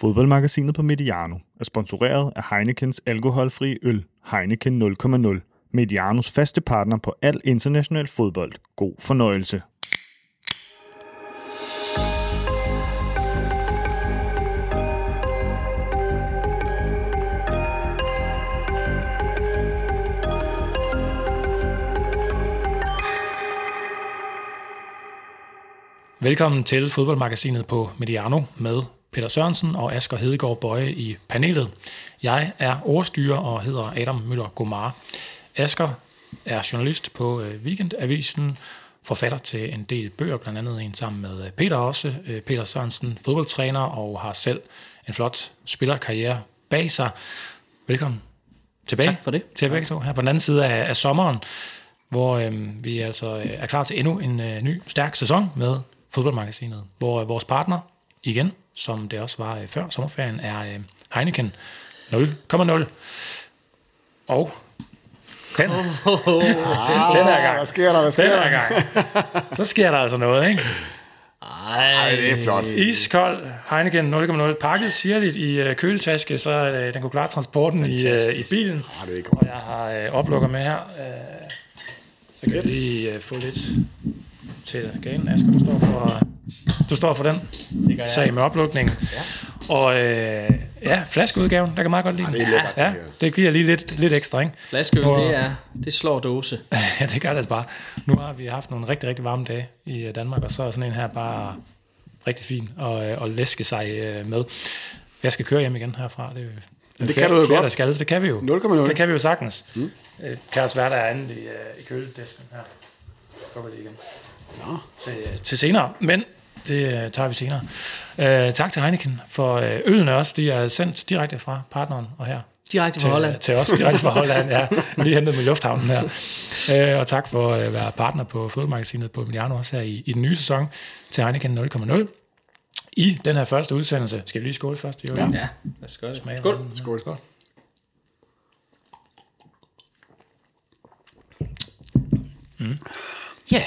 Fodboldmagasinet på Mediano er sponsoreret af Heinekens alkoholfri øl, Heineken 0,0. Medianos faste partner på al international fodbold. God fornøjelse. Velkommen til fodboldmagasinet på Mediano med Peter Sørensen og Asger Hedegaard Bøje i panelet. Jeg er ordstyrer og hedder Adam Møller Gomar. Asger er journalist på øh, Weekendavisen, forfatter til en del bøger, blandt andet en sammen med øh, Peter også. Øh, Peter Sørensen, fodboldtræner og har selv en flot spillerkarriere bag sig. Velkommen tilbage. Tak for det. Til begge to her på den anden side af, af sommeren, hvor øh, vi altså er klar til endnu en øh, ny stærk sæson med fodboldmagasinet, hvor øh, vores partner igen, som det også var øh, før sommerferien, er øh, Heineken 0,0. Og den, Ah, den her gang, Hvad sker der? Hvad sker den der? her gang, så sker der altså noget, ikke? Ej, det er flot. Iskold Heineken 0,0, pakket sirligt i øh, køletaske, så øh, den kunne klare transporten i, øh, i bilen. Ah, det er Og godt. jeg har øh, oplukker med her. Øh, så kan jeg lige øh, få lidt til ganen. Asger, du står for, du står for den sag med oplukningen. Ja. Og øh, ja, flaskeudgaven, der kan meget godt lide den. det er lækkert, Ja, det det giver lige lidt, lidt ekstra, ikke? Flaskeøl, det, er, det slår dåse. ja, det gør det altså bare. Nu har vi haft nogle rigtig, rigtig varme dage i øh, Danmark, og så er sådan en her bare rigtig fin at, øh, at læske sig øh, med. Jeg skal køre hjem igen herfra. Det, er Det kan du jo flere, godt. der skal, det kan vi jo. 0,0. Det kan vi jo sagtens. Mm. Det kan også være, der er andet i, i køledisken her. Lukker det igen. Nå. Til, til senere, men det øh, tager vi senere. Øh, tak til Heineken for øh, ølene også. De er sendt direkte fra partneren og her Direkte fra til, Holland. til os direkte fra Holland, ja. Lige hentet med lufthavnen her. Øh, og tak for at være partner på fodboldmagasinet på Mediano også her i, i den nye sæson til Heineken 0,0. I den her første udsendelse, skal vi lige skåle først? Jo, Ja. Ja, lad os gøre det. Skål. Skål. Skål. Skål. Ja,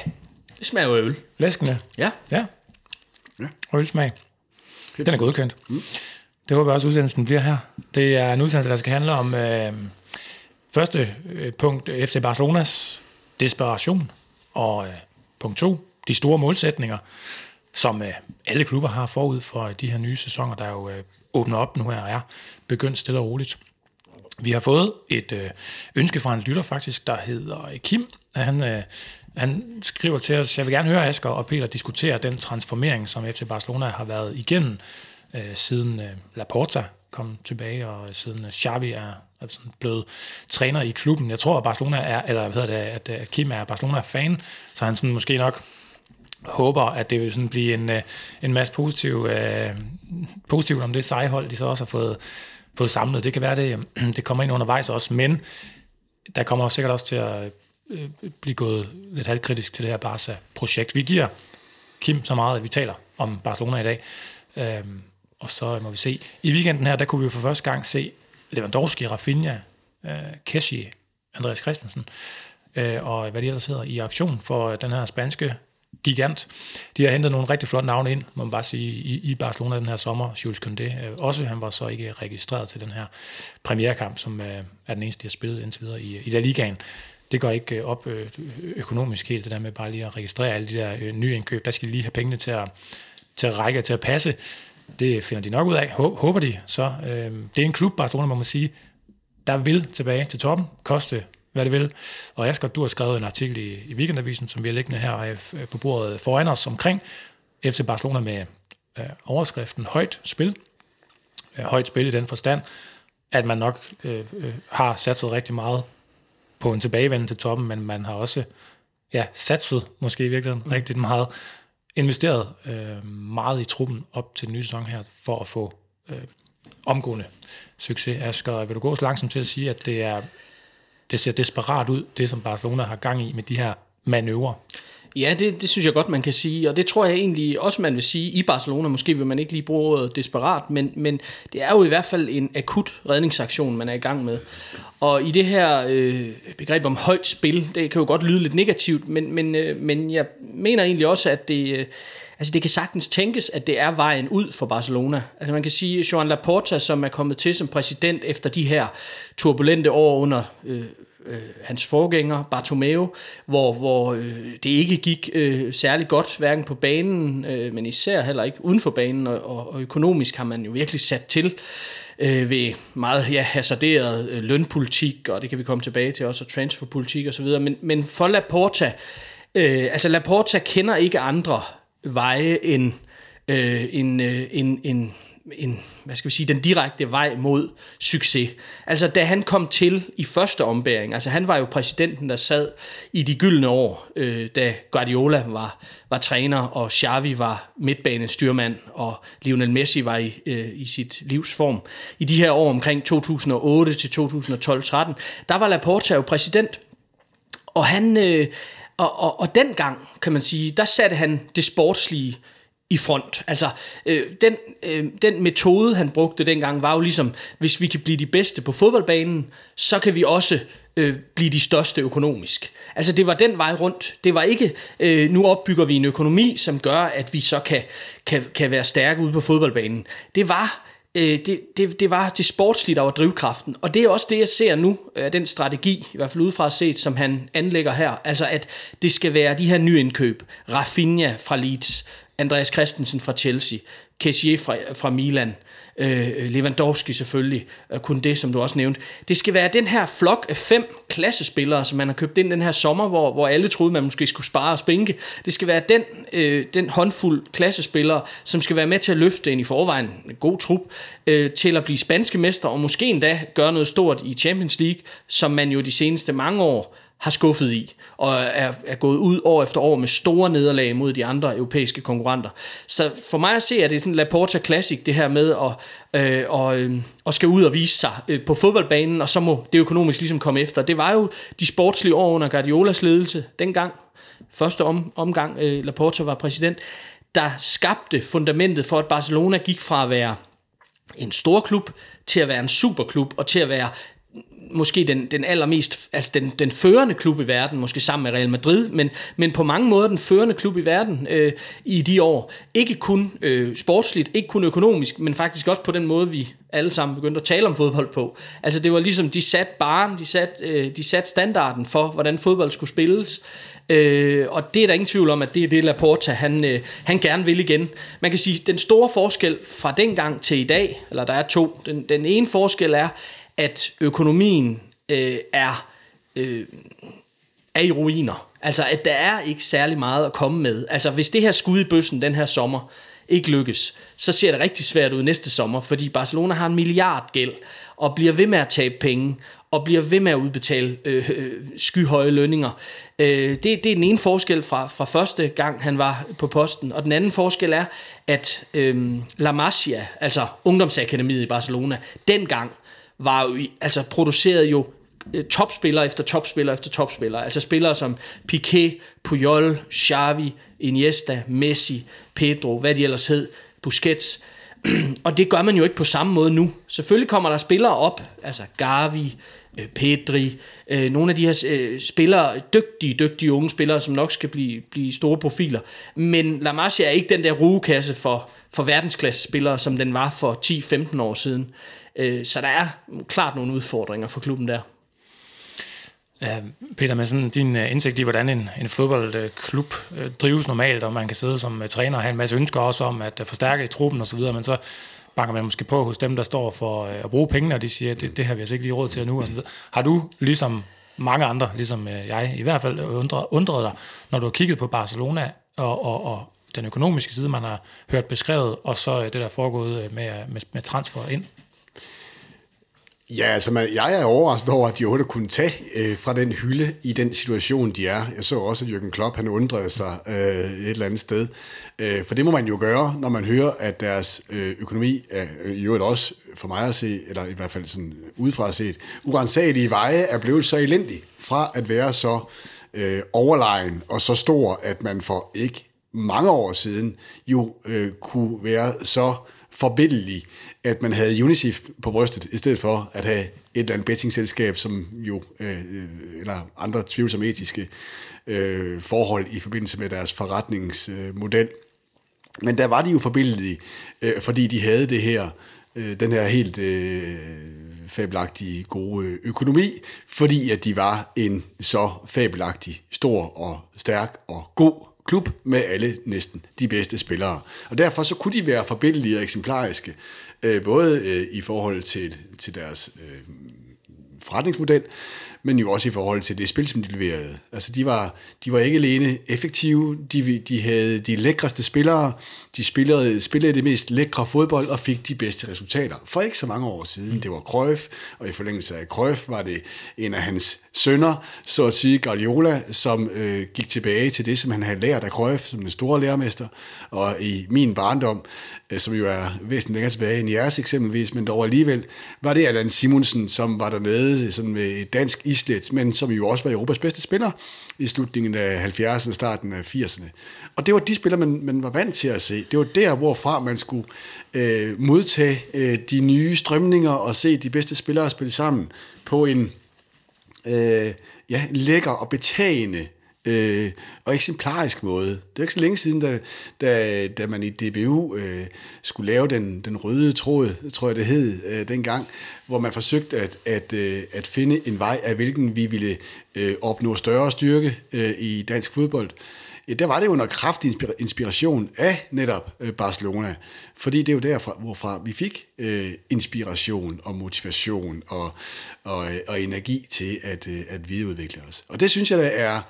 det smager jo af øl. Læskende. Ja, Ja. Ja. Og ølsmag. Den er godkendt. Mm. Det håber jeg også, udsendelsen bliver her. Det er en udsendelse, der skal handle om øh, første øh, punkt, FC Barcelonas desperation, og øh, punkt to, de store målsætninger, som øh, alle klubber har forud for de her nye sæsoner, der jo øh, åbner op nu her og er begyndt stille og roligt. Vi har fået et øh, ønske fra en lytter faktisk, der hedder øh, Kim. Han, øh, han skriver til os, jeg vil gerne høre Asger og Peter diskutere den transformering, som FC Barcelona har været igennem, øh, siden øh, Laporta kom tilbage, og siden øh, Xavi er, er sådan blevet træner i klubben. Jeg tror, at Barcelona er, eller hvad hedder det, at, øh, Kim er Barcelona-fan, så han sådan måske nok håber, at det vil sådan blive en, øh, en masse positiv, øh, positivt om det sejhold, de så også har fået, fået samlet. Det kan være, det, det kommer ind undervejs også, men der kommer sikkert også til at øh, blive gået lidt halvkritisk til det her Barca-projekt. Vi giver Kim så meget, at vi taler om Barcelona i dag, øhm, og så må vi se. I weekenden her, der kunne vi jo for første gang se Lewandowski, Rafinha, øh, Kessi, Andreas Christensen, øh, og hvad de ellers hedder, i aktion for den her spanske gigant. De har hentet nogle rigtig flotte navne ind, må man bare sige, i, i Barcelona den her sommer. Jules Koundé øh, også, han var så ikke registreret til den her premierkamp, som øh, er den eneste, de har spillet indtil videre i, i La Ligaen. Det går ikke øh, op øh, økonomisk helt, det der med bare lige at registrere alle de der øh, nye indkøb. Der skal de lige have pengene til at, til at række, til at passe. Det finder de nok ud af, håber de. Så øh, det er en klub, Barcelona, må man sige, der vil tilbage til toppen, koste hvad det vil. Og Asger, du har skrevet en artikel i, i Weekendavisen, som vi har liggende her på bordet foran os omkring FC Barcelona med øh, overskriften højt spil. Øh, højt spil i den forstand, at man nok øh, øh, har satset rigtig meget på en tilbagevenden til toppen, men man har også ja, satset måske i virkeligheden mm. rigtig meget, investeret øh, meget i truppen op til den nye sæson her, for at få øh, omgående succes. Asger, vil du gå så langsomt til at sige, at det er det ser desperat ud, det som Barcelona har gang i med de her manøvrer? Ja, det, det synes jeg godt, man kan sige, og det tror jeg egentlig også, man vil sige i Barcelona. Måske vil man ikke lige bruge ordet desperat, men, men det er jo i hvert fald en akut redningsaktion, man er i gang med. Og i det her øh, begreb om højt spil, det kan jo godt lyde lidt negativt, men, men, øh, men jeg mener egentlig også, at det... Øh, Altså det kan sagtens tænkes, at det er vejen ud for Barcelona. Altså man kan sige, at Joan Laporta, som er kommet til som præsident efter de her turbulente år under øh, øh, hans forgænger, Bartomeu, hvor, hvor øh, det ikke gik øh, særlig godt, hverken på banen, øh, men især heller ikke uden for banen, og, og, og økonomisk har man jo virkelig sat til øh, ved meget ja, hasarderet øh, lønpolitik, og det kan vi komme tilbage til også, og transferpolitik osv., men, men for Laporta, øh, altså Laporta kender ikke andre veje end øh, en, øh, en, en, en, hvad skal vi sige, den direkte vej mod succes. Altså da han kom til i første ombæring, altså han var jo præsidenten, der sad i de gyldne år, øh, da Guardiola var, var træner, og Xavi var midtbanestyrmand, og Lionel Messi var i, øh, i sit livsform. I de her år omkring 2008 til 2012-13, der var Laporta jo præsident, og han... Øh, og, og, og dengang, kan man sige, der satte han det sportslige i front. Altså, øh, den, øh, den metode, han brugte dengang, var jo ligesom, hvis vi kan blive de bedste på fodboldbanen, så kan vi også øh, blive de største økonomisk. Altså, det var den vej rundt. Det var ikke, øh, nu opbygger vi en økonomi, som gør, at vi så kan, kan, kan være stærke ude på fodboldbanen. Det var øh, det, det, det var det sportslige, der var drivkraften. Og det er også det, jeg ser nu, af den strategi, i hvert fald udefra set, som han anlægger her. Altså, at det skal være de her nye indkøb. Rafinha fra Leeds, Andreas Christensen fra Chelsea, Kessier fra, fra Milan, øh, Lewandowski selvfølgelig, øh, kun det, som du også nævnte. Det skal være den her flok af fem klassespillere, som man har købt ind den her sommer, hvor, hvor alle troede, man måske skulle spare og spænke. Det skal være den, øh, den håndfuld klassespillere, som skal være med til at løfte en i forvejen en god trup, øh, til at blive spanske mester, og måske endda gøre noget stort i Champions League, som man jo de seneste mange år har skuffet i, og er, er gået ud år efter år med store nederlag mod de andre europæiske konkurrenter. Så for mig at se, er det sådan Laporta Classic, det her med at, øh, og, øh, og skal ud og vise sig øh, på fodboldbanen, og så må det økonomisk ligesom komme efter. Det var jo de sportslige år under Guardiolas ledelse dengang, første om, omgang øh, Laporta var præsident, der skabte fundamentet for, at Barcelona gik fra at være en stor klub til at være en superklub, og til at være måske den, den allermest, altså den, den førende klub i verden, måske sammen med Real Madrid, men, men på mange måder den førende klub i verden øh, i de år. Ikke kun øh, sportsligt, ikke kun økonomisk, men faktisk også på den måde, vi alle sammen begyndte at tale om fodbold på. Altså det var ligesom, de satte baren, de satte, øh, de satte standarden for, hvordan fodbold skulle spilles. Øh, og det er der ingen tvivl om, at det er det, Laporta han, øh, han gerne vil igen. Man kan sige, den store forskel fra dengang til i dag, eller der er to. Den, den ene forskel er, at økonomien øh, er, øh, er i ruiner. Altså, at der er ikke særlig meget at komme med. Altså, hvis det her skud i bøssen den her sommer ikke lykkes, så ser det rigtig svært ud næste sommer, fordi Barcelona har en milliard gæld, og bliver ved med at tabe penge, og bliver ved med at udbetale øh, øh, skyhøje lønninger. Øh, det, det er den ene forskel fra, fra første gang, han var på posten. Og den anden forskel er, at øh, La Masia, altså ungdomsakademiet i Barcelona, dengang var jo, altså producerede jo topspiller topspillere efter topspillere efter topspillere. Altså spillere som Piqué, Puyol, Xavi, Iniesta, Messi, Pedro, hvad de ellers hed, Busquets. og det gør man jo ikke på samme måde nu. Selvfølgelig kommer der spillere op, altså Gavi, øh, Pedri, øh, nogle af de her øh, spillere, dygtige, dygtige unge spillere, som nok skal blive, blive store profiler. Men La Masia er ikke den der rugekasse for, for verdensklasse spillere, som den var for 10-15 år siden. Øh, så der er klart nogle udfordringer for klubben der. Peter, med sådan din øh, indsigt i, hvordan en, en fodboldklub øh, drives normalt, og man kan sidde som øh, træner og have en masse ønsker også om at forstærke i truppen osv., men så banker man måske på hos dem, der står for at bruge pengene, og de siger, at det, det har vi altså ikke lige råd til nu. Og så. Har du, ligesom mange andre, ligesom jeg i hvert fald, undret, undret dig, når du har kigget på Barcelona og, og, og den økonomiske side, man har hørt beskrevet, og så det, der er foregået med, med, med transfer ind? Ja, altså man, jeg er overrasket over, at de otte kunne tage øh, fra den hylde i den situation, de er. Jeg så også, at Jürgen Klopp han undrede sig øh, et eller andet sted. Øh, for det må man jo gøre, når man hører, at deres øh, økonomi er øh, i øvrigt også for mig at se, eller i hvert fald sådan udefra set, urensagelige veje er blevet så elendig fra at være så øh, overlegen og så stor, at man for ikke mange år siden jo øh, kunne være så forbindelig, at man havde UNICEF på brystet, i stedet for at have et eller andet bettingselskab, som jo, øh, eller andre tvivlsomme etiske øh, forhold i forbindelse med deres forretningsmodel. Men der var de jo forbindelige, øh, fordi de havde det her, øh, den her helt øh, fabelagtige gode økonomi, fordi at de var en så fabelagtig stor og stærk og god klub med alle næsten de bedste spillere. Og derfor så kunne de være forbindelige og eksemplariske, øh, både øh, i forhold til, til deres øh, forretningsmodel, men jo også i forhold til det spil, som de leverede. Altså, de var, de var ikke alene effektive, de, de havde de lækreste spillere, de spillede, spillede det mest lækre fodbold og fik de bedste resultater. For ikke så mange år siden, det var Cruyff, og i forlængelse af Cruyff var det en af hans sønner, så at sige Guardiola, som øh, gik tilbage til det, som han havde lært af Cruyff, som den store lærermester, og i min barndom, øh, som jo er væsentligt længere tilbage end jeres eksempelvis, men dog alligevel, var det Allan Simonsen, som var dernede sådan med et dansk islet, men som jo også var Europas bedste spiller i slutningen af 70'erne og starten af 80'erne. Og det var de spillere, man, man var vant til at se. Det var der, hvorfra man skulle øh, modtage øh, de nye strømninger og se de bedste spillere spille sammen på en øh, ja, lækker og betagende øh, og eksemplarisk måde. Det er ikke så længe siden, da, da, da man i DBU øh, skulle lave den, den røde tråd, tror jeg det hed øh, dengang, hvor man forsøgte at, at, øh, at finde en vej, af hvilken vi ville øh, opnå større styrke øh, i dansk fodbold. Ja, der var det jo under kraftig inspiration af netop øh, Barcelona, fordi det er jo derfra, hvorfra vi fik øh, inspiration og motivation og, og, øh, og energi til at, øh, at videreudvikle os. Og det synes jeg, der er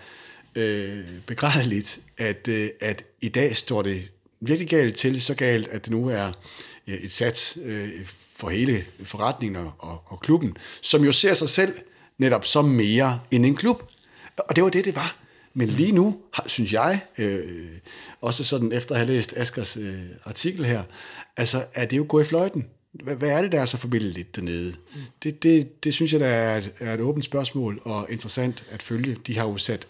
øh, begrædeligt, at, øh, at i dag står det virkelig galt til, så galt, at det nu er et sats øh, for hele forretningen og, og, og klubben, som jo ser sig selv netop som mere end en klub. Og det var det, det var. Men lige nu, synes jeg, øh, også sådan efter at have læst Askers øh, artikel her, altså er det jo gået i fløjten. Hvad, hvad er det, der er så forbindeligt dernede? Mm. Det, det, det synes jeg, der er et, er et åbent spørgsmål og interessant at følge. De har jo sat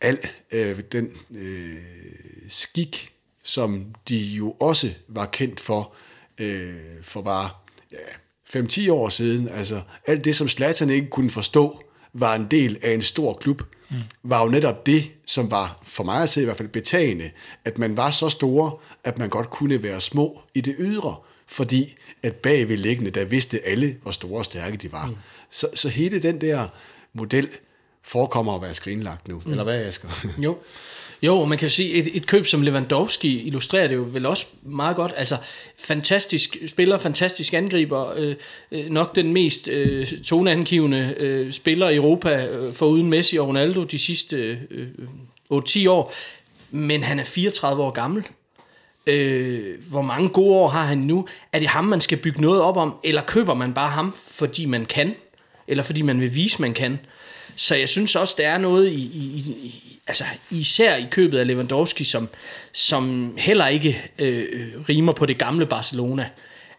al øh, den øh, skik, som de jo også var kendt for, øh, for bare ja, 5-10 år siden. Altså alt det, som Slatan ikke kunne forstå, var en del af en stor klub, mm. var jo netop det, som var for mig at se i hvert fald betagende, at man var så store, at man godt kunne være små i det ydre, fordi at bagved liggende, der vidste alle, hvor store og stærke de var. Mm. Så, så hele den der model forekommer at være skrinlagt nu, mm. eller hvad, Asger? Jo. Jo, man kan sige, et, et køb som Lewandowski illustrerer det jo vel også meget godt. Altså, fantastisk spiller, fantastisk angriber, øh, øh, nok den mest øh, toneangivende øh, spiller i Europa, øh, foruden Messi og Ronaldo de sidste øh, 8-10 år. Men han er 34 år gammel. Øh, hvor mange gode år har han nu? Er det ham, man skal bygge noget op om, eller køber man bare ham, fordi man kan? Eller fordi man vil vise, man kan? Så jeg synes også, der er noget i, i, i altså især i købet af Lewandowski, som, som heller ikke øh, rimer på det gamle Barcelona.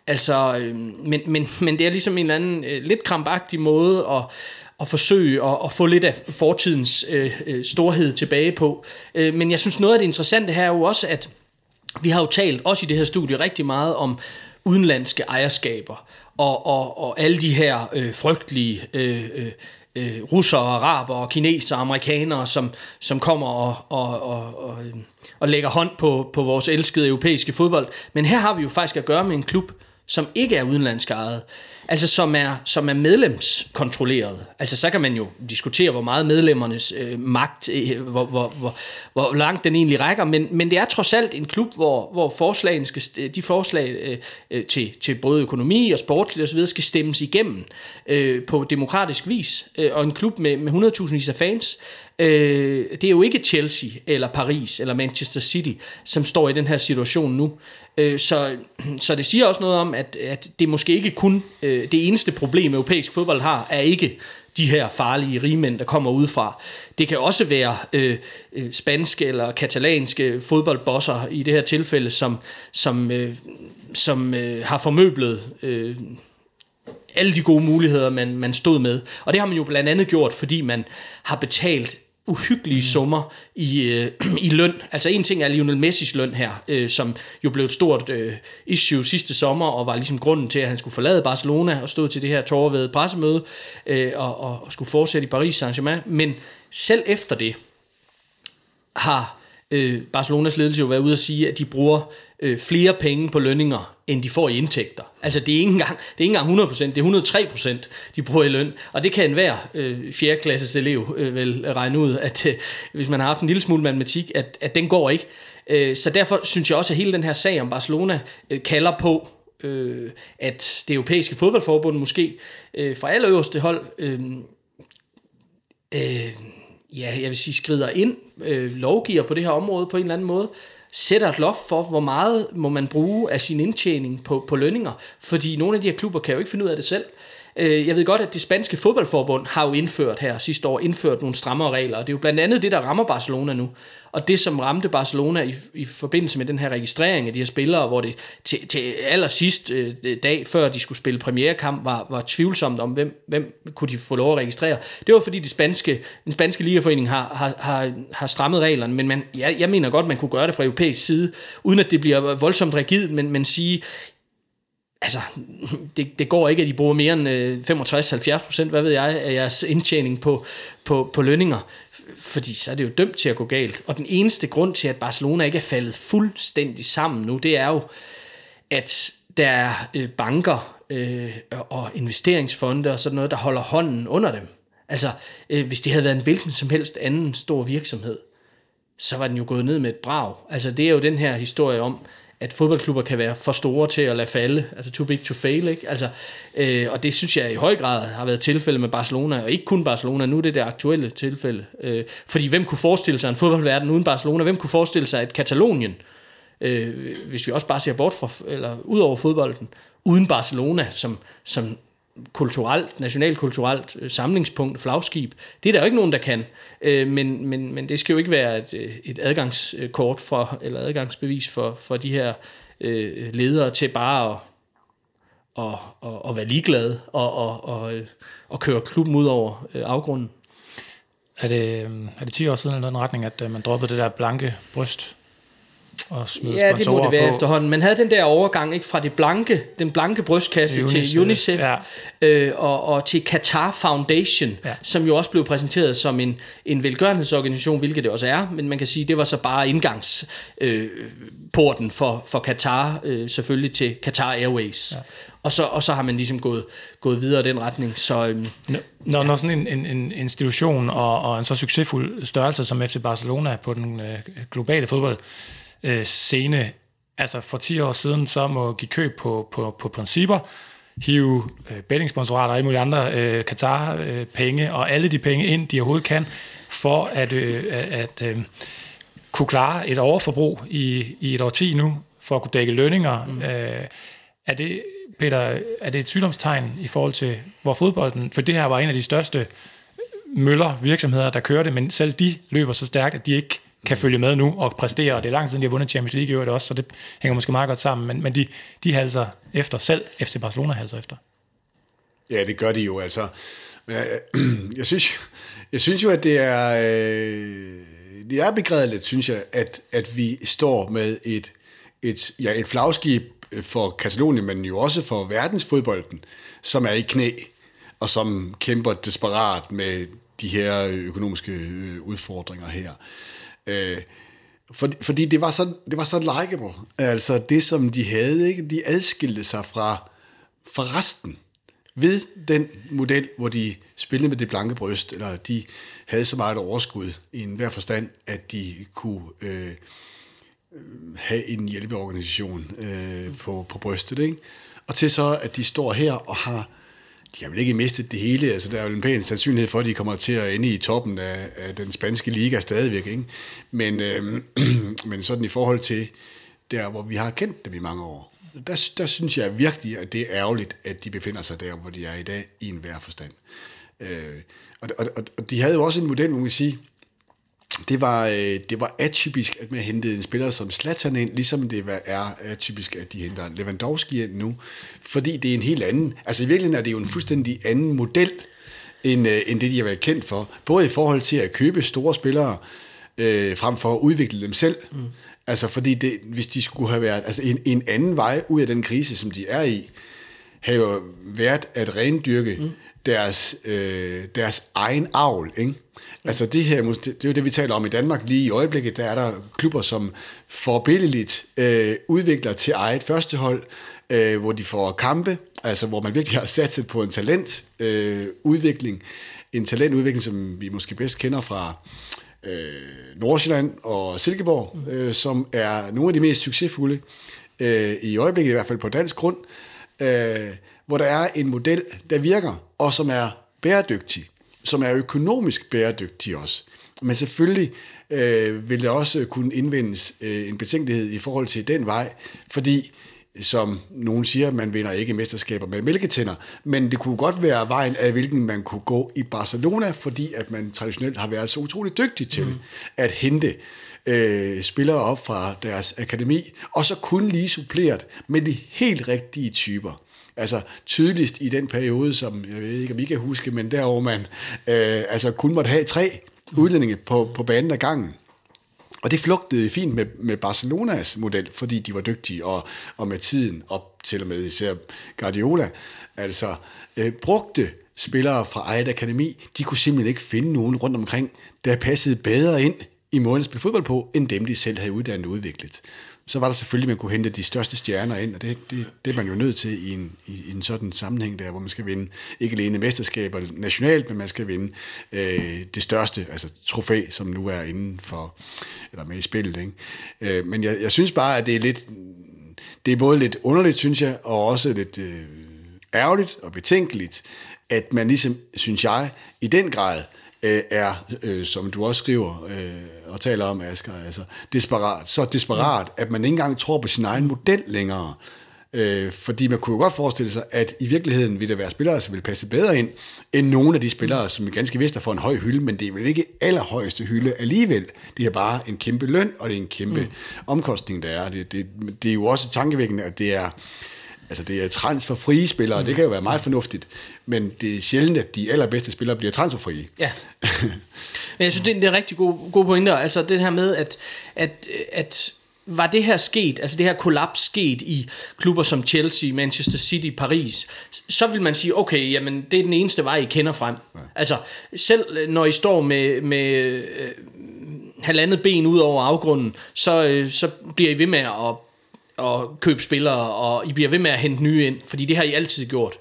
Altså, øh, men, men, men det er ligesom en eller anden øh, lidt krampagtig måde at, at forsøge at, at få lidt af fortidens øh, øh, storhed tilbage på. Øh, men jeg synes noget af det interessante her er jo også, at vi har jo talt, også i det her studie, rigtig meget om udenlandske ejerskaber, og, og, og alle de her øh, frygtelige øh, øh øh, russere, araber, kinesere, amerikanere, som, som kommer og, og, og, og, øh, og lægger hånd på, på vores elskede europæiske fodbold. Men her har vi jo faktisk at gøre med en klub, som ikke er udenlandsk ejet altså som er, som er medlemskontrolleret. Altså så kan man jo diskutere, hvor meget medlemmernes øh, magt, øh, hvor, hvor, hvor, hvor langt den egentlig rækker, men, men det er trods alt en klub, hvor, hvor forslagene skal, de forslag øh, øh, til, til både økonomi og sportligt osv. skal stemmes igennem øh, på demokratisk vis, øh, og en klub med, med 100.000 af fans, Øh, det er jo ikke Chelsea eller Paris eller Manchester City, som står i den her situation nu. Øh, så, så det siger også noget om, at, at det måske ikke kun øh, det eneste problem, europæisk fodbold har, er ikke de her farlige rigmænd, der kommer udefra. Det kan også være øh, øh spanske eller katalanske fodboldbosser i det her tilfælde, som, som, øh, som øh, har formøblet øh, alle de gode muligheder, man, man stod med. Og det har man jo blandt andet gjort, fordi man har betalt uhyggelige summer i, øh, i løn. Altså en ting er Lionel Messis løn her, øh, som jo blev et stort øh, issue sidste sommer, og var ligesom grunden til, at han skulle forlade Barcelona og stod til det her tårvede pressemøde, øh, og, og, og skulle fortsætte i Paris Saint-Germain. Men selv efter det har øh, Barcelonas ledelse jo været ude at sige, at de bruger øh, flere penge på lønninger, end de får i indtægter. Altså det er ikke engang, det er ikke engang 100%, det er 103% de bruger i løn. Og det kan enhver øh, 4. klasses elev øh, vel regne ud, at øh, hvis man har haft en lille smule matematik, at, at den går ikke. Øh, så derfor synes jeg også, at hele den her sag om Barcelona øh, kalder på, øh, at det europæiske fodboldforbund måske øh, fra allerøverste hold øh, øh, ja, jeg vil sige, skrider ind, øh, lovgiver på det her område på en eller anden måde, sætter et loft for, hvor meget må man bruge af sin indtjening på, på lønninger, fordi nogle af de her klubber kan jo ikke finde ud af det selv. Øh, jeg ved godt, at det spanske fodboldforbund har jo indført her sidste år, indført nogle strammere regler, og det er jo blandt andet det, der rammer Barcelona nu. Og det, som ramte Barcelona i, i forbindelse med den her registrering af de her spillere, hvor det til, til allersidst øh, dag, før de skulle spille premierekamp, var, var tvivlsomt om, hvem, hvem kunne de få lov at registrere. Det var fordi de spanske, den spanske ligaforening har, har, har, har strammet reglerne, men man, jeg, jeg mener godt, man kunne gøre det fra europæisk side, uden at det bliver voldsomt rigidt, men, men sige, altså, det, det går ikke, at de bruger mere end øh, 65-70 procent, hvad ved jeg, af jeres indtjening på, på, på lønninger, fordi så er det jo dømt til at gå galt. Og den eneste grund til, at Barcelona ikke er faldet fuldstændig sammen nu, det er jo, at der er øh, banker øh, og investeringsfonde og sådan noget, der holder hånden under dem. Altså, øh, hvis det havde været en hvilken som helst anden stor virksomhed, så var den jo gået ned med et brag. Altså, det er jo den her historie om, at fodboldklubber kan være for store til at lade falde, altså too big to fail, ikke? Altså, øh, og det synes jeg i høj grad har været tilfælde med Barcelona, og ikke kun Barcelona, nu er det det aktuelle tilfælde. Øh, fordi hvem kunne forestille sig en fodboldverden uden Barcelona? Hvem kunne forestille sig at Katalonien, øh, hvis vi også bare ser bort fra, eller ud over fodbolden, uden Barcelona som, som kulturelt, nationalkulturelt øh, samlingspunkt, flagskib. Det er der jo ikke nogen, der kan. Øh, men, men, men det skal jo ikke være et, øh, et adgangskort for, eller adgangsbevis for, for de her øh, ledere til bare at, og, og, og være ligeglade og, og, og, øh, og køre klubben ud over afgrunden. Er det, er det 10 år siden eller noget retning, at man droppede det der blanke bryst og smide Ja, det må det være på. efterhånden. Man havde den der overgang ikke fra det blanke, den blanke brystkasse UNICEF, til UNICEF ja. øh, og, og til Qatar Foundation, ja. som jo også blev præsenteret som en, en velgørenhedsorganisation, hvilket det også er, men man kan sige, det var så bare indgangsporten øh, for, for Qatar, øh, selvfølgelig til Qatar Airways. Ja. Og så, og så har man ligesom gået, gået videre i den retning. Så, øhm, når, ja. når sådan en, en, en institution og, og en så succesfuld størrelse som FC Barcelona på den øh, globale fodbold, øh, scene. Altså for 10 år siden, så må give køb på, på, på principper, hive øh, bettingsponsorater og alle mulige andre øh, Qatar-penge øh, og alle de penge ind, de overhovedet kan, for at, øh, at øh, kunne klare et overforbrug i, i et årti nu, for at kunne dække lønninger. Mm. Øh, er det, Peter, er det et sygdomstegn i forhold til, hvor fodbolden, for det her var en af de største møller virksomheder, der kørte, men selv de løber så stærkt, at de ikke kan følge med nu og præstere, og det er lang tid de har vundet Champions League i øvrigt også, så det hænger måske meget godt sammen, men, men de, de halser efter, selv FC Barcelona halser efter. Ja, det gør de jo, altså. Men jeg, øh, jeg, synes, jeg synes jo, at det er, øh, det er begrædeligt, synes jeg, at, at vi står med et, et, ja, et flagskib for Katalonien, men jo også for verdensfodbolden, som er i knæ, og som kæmper desperat med de her økonomiske øh, udfordringer her. Øh, for, fordi det var så, det var så likeable. Altså det, som de havde, ikke? de adskilte sig fra, fra resten ved den model, hvor de spillede med det blanke bryst, eller de havde så meget overskud i enhver forstand, at de kunne øh, have en hjælpeorganisation øh, på, på brystet. Ikke? Og til så, at de står her og har de har vel ikke mistet det hele. Altså, der er jo en pæn sandsynlighed for, at de kommer til at ende i toppen af, af den spanske liga stadigvæk. Ikke? Men, øh, men sådan i forhold til der, hvor vi har kendt dem i mange år, der, der synes jeg virkelig, at det er ærgerligt, at de befinder sig der, hvor de er i dag, i en hver forstand. Øh, og, og, og de havde jo også en model, hvor man kan sige, det var, øh, det var atypisk, at man hentede en spiller som Zlatan ind, ligesom det er atypisk, at de henter Lewandowski ind nu, fordi det er en helt anden, altså i virkeligheden er det jo en fuldstændig anden model, end, øh, end det, de har været kendt for. Både i forhold til at købe store spillere, øh, frem for at udvikle dem selv. Mm. Altså fordi det, hvis de skulle have været altså en, en anden vej ud af den krise, som de er i, har jo været at rendyrke mm. Deres, øh, deres egen avl, ikke? Altså det her, det er jo det, vi taler om i Danmark lige i øjeblikket, der er der klubber, som forbilledeligt øh, udvikler til eget førstehold, øh, hvor de får kampe, altså hvor man virkelig har sat på en talentudvikling, øh, udvikling. en talentudvikling, som vi måske bedst kender fra øh, Nordsjælland og Silkeborg, øh, som er nogle af de mest succesfulde, øh, i øjeblikket i hvert fald på dansk grund, øh, hvor der er en model, der virker, og som er bæredygtig, som er økonomisk bæredygtig også. Men selvfølgelig øh, vil der også kunne indvendes øh, en betænkelighed i forhold til den vej, fordi som nogen siger, man vinder ikke mesterskaber med mælketænder, men det kunne godt være vejen af, hvilken man kunne gå i Barcelona, fordi at man traditionelt har været så utroligt dygtig til mm. at hente øh, spillere op fra deres akademi, og så kun lige suppleret med de helt rigtige typer. Altså tydeligst i den periode, som jeg ved ikke, om I kan huske, men der hvor man øh, altså kun måtte have tre udlændinge på, på banen ad gangen. Og det flugtede fint med, med Barcelonas model, fordi de var dygtige, og, og med tiden op til og med især Guardiola, altså øh, brugte spillere fra eget akademi, de kunne simpelthen ikke finde nogen rundt omkring, der passede bedre ind i måden at spille fodbold på, end dem de selv havde uddannet og udviklet. Så var der selvfølgelig, at man kunne hente de største stjerner ind, og det, det, det er man jo nødt til i en, i, i en sådan sammenhæng der, hvor man skal vinde ikke alene mesterskaber nationalt, men man skal vinde øh, det største, altså trofæ, som nu er inden for, eller med i spillet. Ikke? Øh, men jeg, jeg synes bare, at det er lidt, det er både lidt underligt, synes jeg, og også lidt øh, ærgerligt og betænkeligt, at man ligesom, synes jeg, i den grad øh, er, øh, som du også skriver øh, og taler om, Asger, altså desperat, så desperat, mm. at man ikke engang tror på sin egen model længere. Øh, fordi man kunne jo godt forestille sig, at i virkeligheden ville der være spillere, som ville passe bedre ind, end nogle af de spillere, som ganske vist er for en høj hylde, men det er vel ikke allerhøjeste hylde alligevel. Det er bare en kæmpe løn, og det er en kæmpe mm. omkostning, der er. Det, det, det er jo også tankevækkende, at det er, altså det er transferfrie spillere, mm. det kan jo være meget fornuftigt, men det er sjældent, at de allerbedste spillere bliver transferfrie. Ja. Men jeg synes, det er en rigtig god, god pointe. Altså det her med, at, at, at var det her sket, altså det her kollaps sket i klubber som Chelsea, Manchester City, Paris, så vil man sige, okay, jamen det er den eneste vej, I kender frem. Ja. Altså selv når I står med, med øh, halvandet ben ud over afgrunden, så, øh, så bliver I ved med at, at købe spillere, og I bliver ved med at hente nye ind, fordi det har I altid gjort.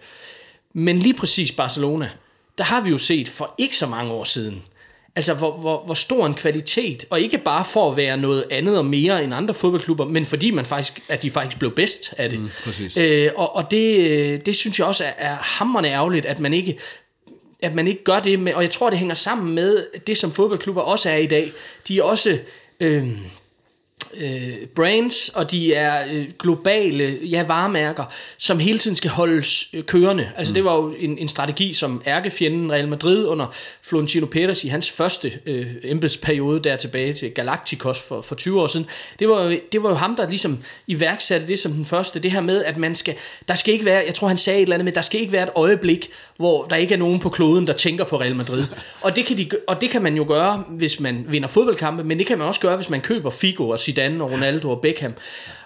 Men lige præcis Barcelona, der har vi jo set for ikke så mange år siden, altså hvor, hvor, hvor stor en kvalitet, og ikke bare for at være noget andet og mere end andre fodboldklubber, men fordi man faktisk, at de faktisk blev bedst af det. Mm, præcis. Øh, og og det, det synes jeg også er, er hammerende ærgerligt, at man ikke at man ikke gør det, med, og jeg tror, det hænger sammen med det, som fodboldklubber også er i dag. De er også øh, øh, brands, og de er øh, globale ja, varemærker, som hele tiden skal holdes øh, kørende. Altså mm. det var jo en, en strategi, som ærkefjenden Real Madrid under Florentino Pérez i hans første øh, embedsperiode der tilbage til Galacticos for, for 20 år siden. Det var, jo, det var jo ham, der ligesom iværksatte det som den første. Det her med, at man skal, der skal ikke være, jeg tror han sagde et eller andet med, der skal ikke være et øjeblik, hvor der ikke er nogen på kloden, der tænker på Real Madrid. Og det kan, de, og det kan man jo gøre, hvis man vinder fodboldkampe, men det kan man også gøre, hvis man køber Figo og Zidane og Ronaldo og Beckham.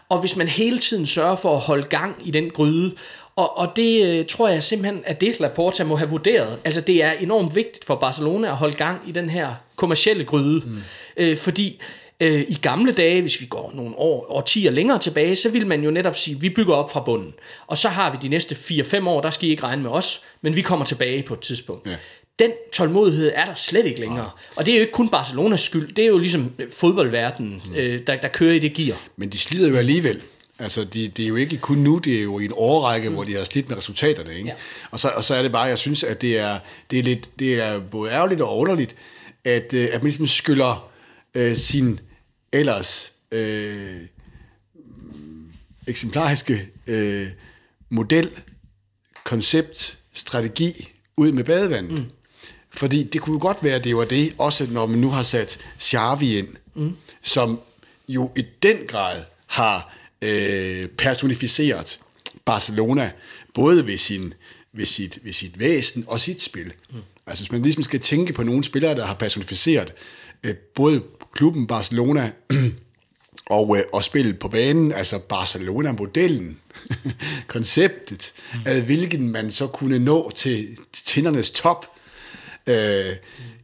Og hvis man hele tiden sørger for at holde gang i den gryde, og, og det øh, tror jeg simpelthen, at det Laporta må have vurderet. Altså det er enormt vigtigt for Barcelona at holde gang i den her kommercielle gryde. Mm. Øh, fordi øh, i gamle dage, hvis vi går nogle år, årtier længere tilbage, så vil man jo netop sige, vi bygger op fra bunden. Og så har vi de næste 4-5 år, der skal I ikke regne med os, men vi kommer tilbage på et tidspunkt. Ja den tålmodighed er der slet ikke længere. Ja. Og det er jo ikke kun Barcelonas skyld, det er jo ligesom fodboldverdenen, mm. øh, der, der kører i det gear. Men de slider jo alligevel. Altså, de, det er jo ikke kun nu, det er jo i en årrække, mm. hvor de har slidt med resultaterne. Ikke? Ja. Og, så, og så er det bare, jeg synes, at det er, det er, lidt, det er både ærgerligt og underligt, at, øh, at man ligesom skylder øh, sin ellers øh, eksemplariske øh, model, koncept, strategi ud med badevandet. Mm. Fordi det kunne godt være, at det var det, også når man nu har sat Xavi ind, mm. som jo i den grad har øh, personificeret Barcelona, både ved, sin, ved, sit, ved sit væsen og sit spil. Mm. Altså hvis man ligesom skal tænke på nogle spillere, der har personificeret øh, både klubben Barcelona og, øh, og spillet på banen, altså Barcelona-modellen, konceptet, mm. af hvilken man så kunne nå til tindernes top, øh,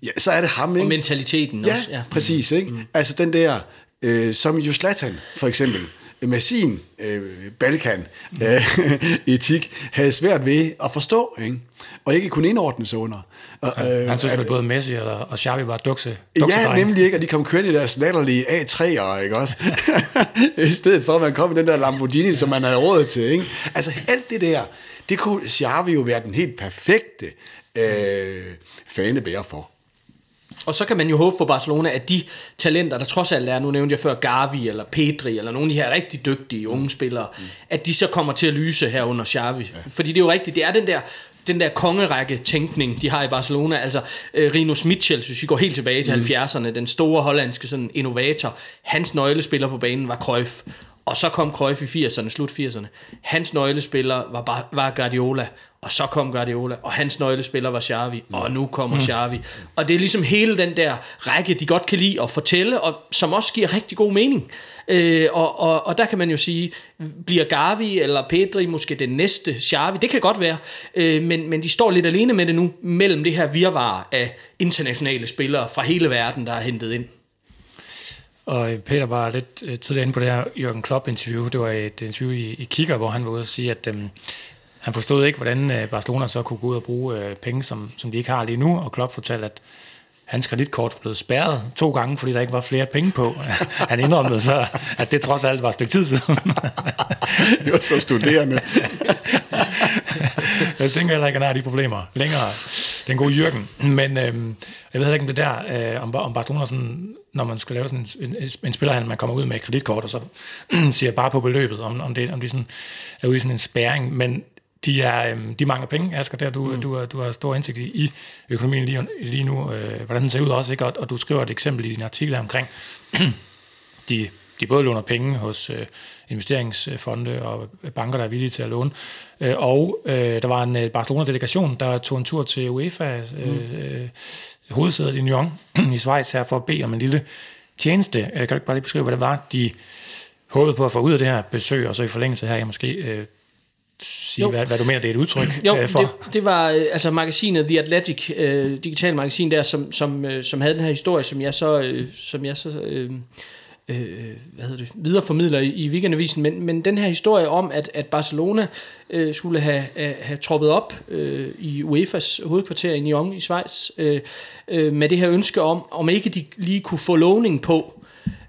ja, så er det ham, ikke? Og mentaliteten ja, også. Ja, præcis, ikke? Mm. Altså den der, øh, som jo Zlatan, for eksempel, med sin øh, Balkan-etik, øh, havde svært ved at forstå, ikke? og ikke kunne indordne sig under. Og, ja, han synes, at både Messi og, og Xavi var dukse, dukse Ja, nemlig ikke, at de kom kørende i deres latterlige A3'ere, ikke også? I stedet for, at man kom i den der Lamborghini, som man havde råd til, ikke? Altså, alt det der, det kunne Xavi jo være den helt perfekte øh, fanebærer for. Og så kan man jo håbe for Barcelona, at de talenter, der trods alt er, nu nævnte jeg før Gavi eller Pedri, eller nogle af de her rigtig dygtige unge spillere, mm. at de så kommer til at lyse her under Xavi. Ja. Fordi det er jo rigtigt, det er den der den der kongerække-tænkning, de har i Barcelona, altså øh, Rinus Mitchell, hvis vi går helt tilbage til mm. 70'erne, den store hollandske sådan, innovator, hans nøglespiller på banen var Cruyff, og så kom Cruyff i 80'erne, slut 80'erne. Hans nøglespiller var, var Guardiola, og så kom Guardiola, og hans nøglespiller var Xavi, og nu kommer mm. Xavi. Og det er ligesom hele den der række, de godt kan lide at fortælle, og som også giver rigtig god mening. Øh, og, og, og der kan man jo sige, bliver Gavi eller Pedri måske den næste Xavi? Det kan godt være, øh, men, men de står lidt alene med det nu, mellem det her virvar af internationale spillere fra hele verden, der er hentet ind. Og Peter var lidt øh, tidligere inde på det her Jørgen Klopp-interview. Det var et interview i, i Kigger, hvor han var ude og sige, at øhm, han forstod ikke, hvordan øh, Barcelona så kunne gå ud og bruge øh, penge, som, som de ikke har lige nu. Og Klopp fortalte, at hans kreditkort blev spærret to gange, fordi der ikke var flere penge på. Han indrømmede så, at det trods alt var et stykke tid siden. var så studerende. jeg tænker heller ikke, at han har de problemer længere. Den gode Jørgen. Men øhm, jeg ved heller ikke, om det der, øh, om, om Barcelona, sådan, når man skal lave sådan en, en, en spillerhandel, man kommer ud med et kreditkort, og så siger bare på beløbet, om, om, det, om det sådan, er ude i sådan en spæring. Men de, er, øhm, de mangler penge, Asger, der du, mm. du, du har stor indsigt i, i økonomien lige, lige nu, øh, hvordan den ser ud også, ikke? Og, og du skriver et eksempel i din artikel omkring, de, de både låner penge hos øh, investeringsfonde og banker, der er villige til at låne, øh, og øh, der var en øh, Barcelona-delegation, der tog en tur til UEFA, øh, mm. øh, hovedsædet i Nyon i Schweiz her, for at bede om en lille tjeneste. Øh, kan du ikke bare lige beskrive, hvad det var, de håbede på at få ud af det her besøg, og så i forlængelse her, jeg måske øh, sige, hvad, hvad du mener, det er et udtryk jo, øh, for? Det, det var øh, altså magasinet The Athletic, øh, digital magasin der, som, som, øh, som havde den her historie, som jeg så, øh, som jeg så øh, øh, hvad hedder det, videreformidler i, i weekendavisen, men, men den her historie om, at, at Barcelona øh, skulle have, have, have troppet op øh, i UEFA's hovedkvarter i Nyon i Schweiz, øh, øh, med det her ønske om, om ikke de lige kunne få lovning på,